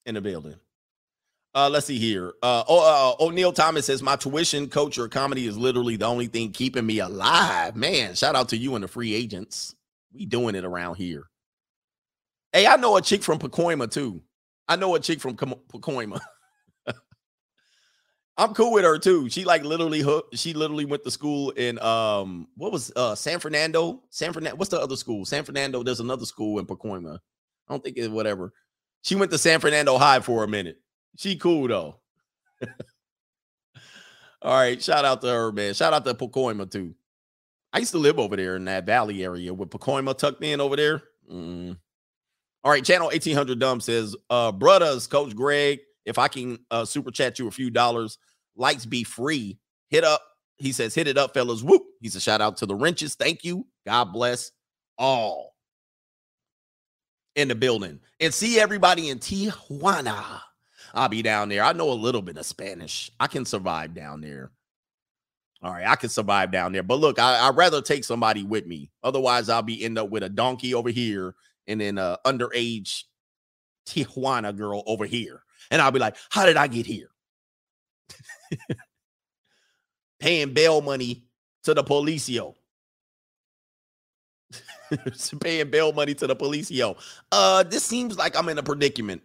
in the building. Uh, let's see here. Uh, uh, O'Neill Thomas says my tuition, coach, or comedy is literally the only thing keeping me alive. Man, shout out to you and the free agents. We doing it around here. Hey, I know a chick from Pacoima too. I know a chick from Pacoima. I'm cool with her too. She like literally hooked, she literally went to school in um what was uh San Fernando? San Fernando. What's the other school? San Fernando. There's another school in Pacoima. I don't think it's whatever. She went to San Fernando High for a minute. She cool though. All right, shout out to her, man. Shout out to Pacoima too. I used to live over there in that valley area with Pacoima tucked in over there. Mm. All right, channel 1800 Dumb says, uh, brothers, Coach Greg, if I can uh, super chat you a few dollars, lights be free. Hit up. He says, hit it up, fellas. Whoop. He's a shout out to the wrenches. Thank you. God bless all in the building. And see everybody in Tijuana. I'll be down there. I know a little bit of Spanish. I can survive down there. All right, I can survive down there. But look, I, would rather take somebody with me. Otherwise, I'll be end up with a donkey over here and then a underage Tijuana girl over here. And I'll be like, how did I get here? Paying bail money to the policio. Paying bail money to the policio. Uh, this seems like I'm in a predicament.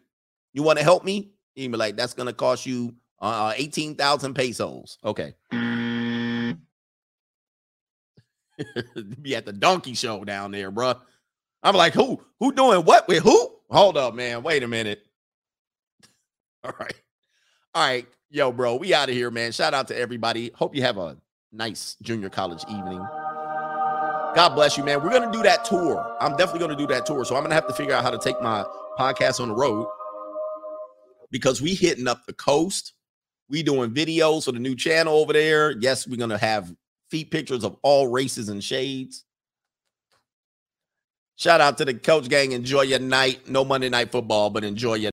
You want to help me? You be like, that's gonna cost you uh 18,000 pesos. Okay. be at the donkey show down there, bro. I'm like, who? Who doing what with who? Hold up, man. Wait a minute. All right. All right. Yo, bro, we out of here, man. Shout out to everybody. Hope you have a nice junior college evening. God bless you, man. We're gonna do that tour. I'm definitely gonna do that tour. So I'm gonna have to figure out how to take my podcast on the road because we hitting up the coast. We doing videos for the new channel over there. Yes, we're gonna have feet pictures of all races and shades. Shout out to the coach gang. Enjoy your night. No Monday night football, but enjoy your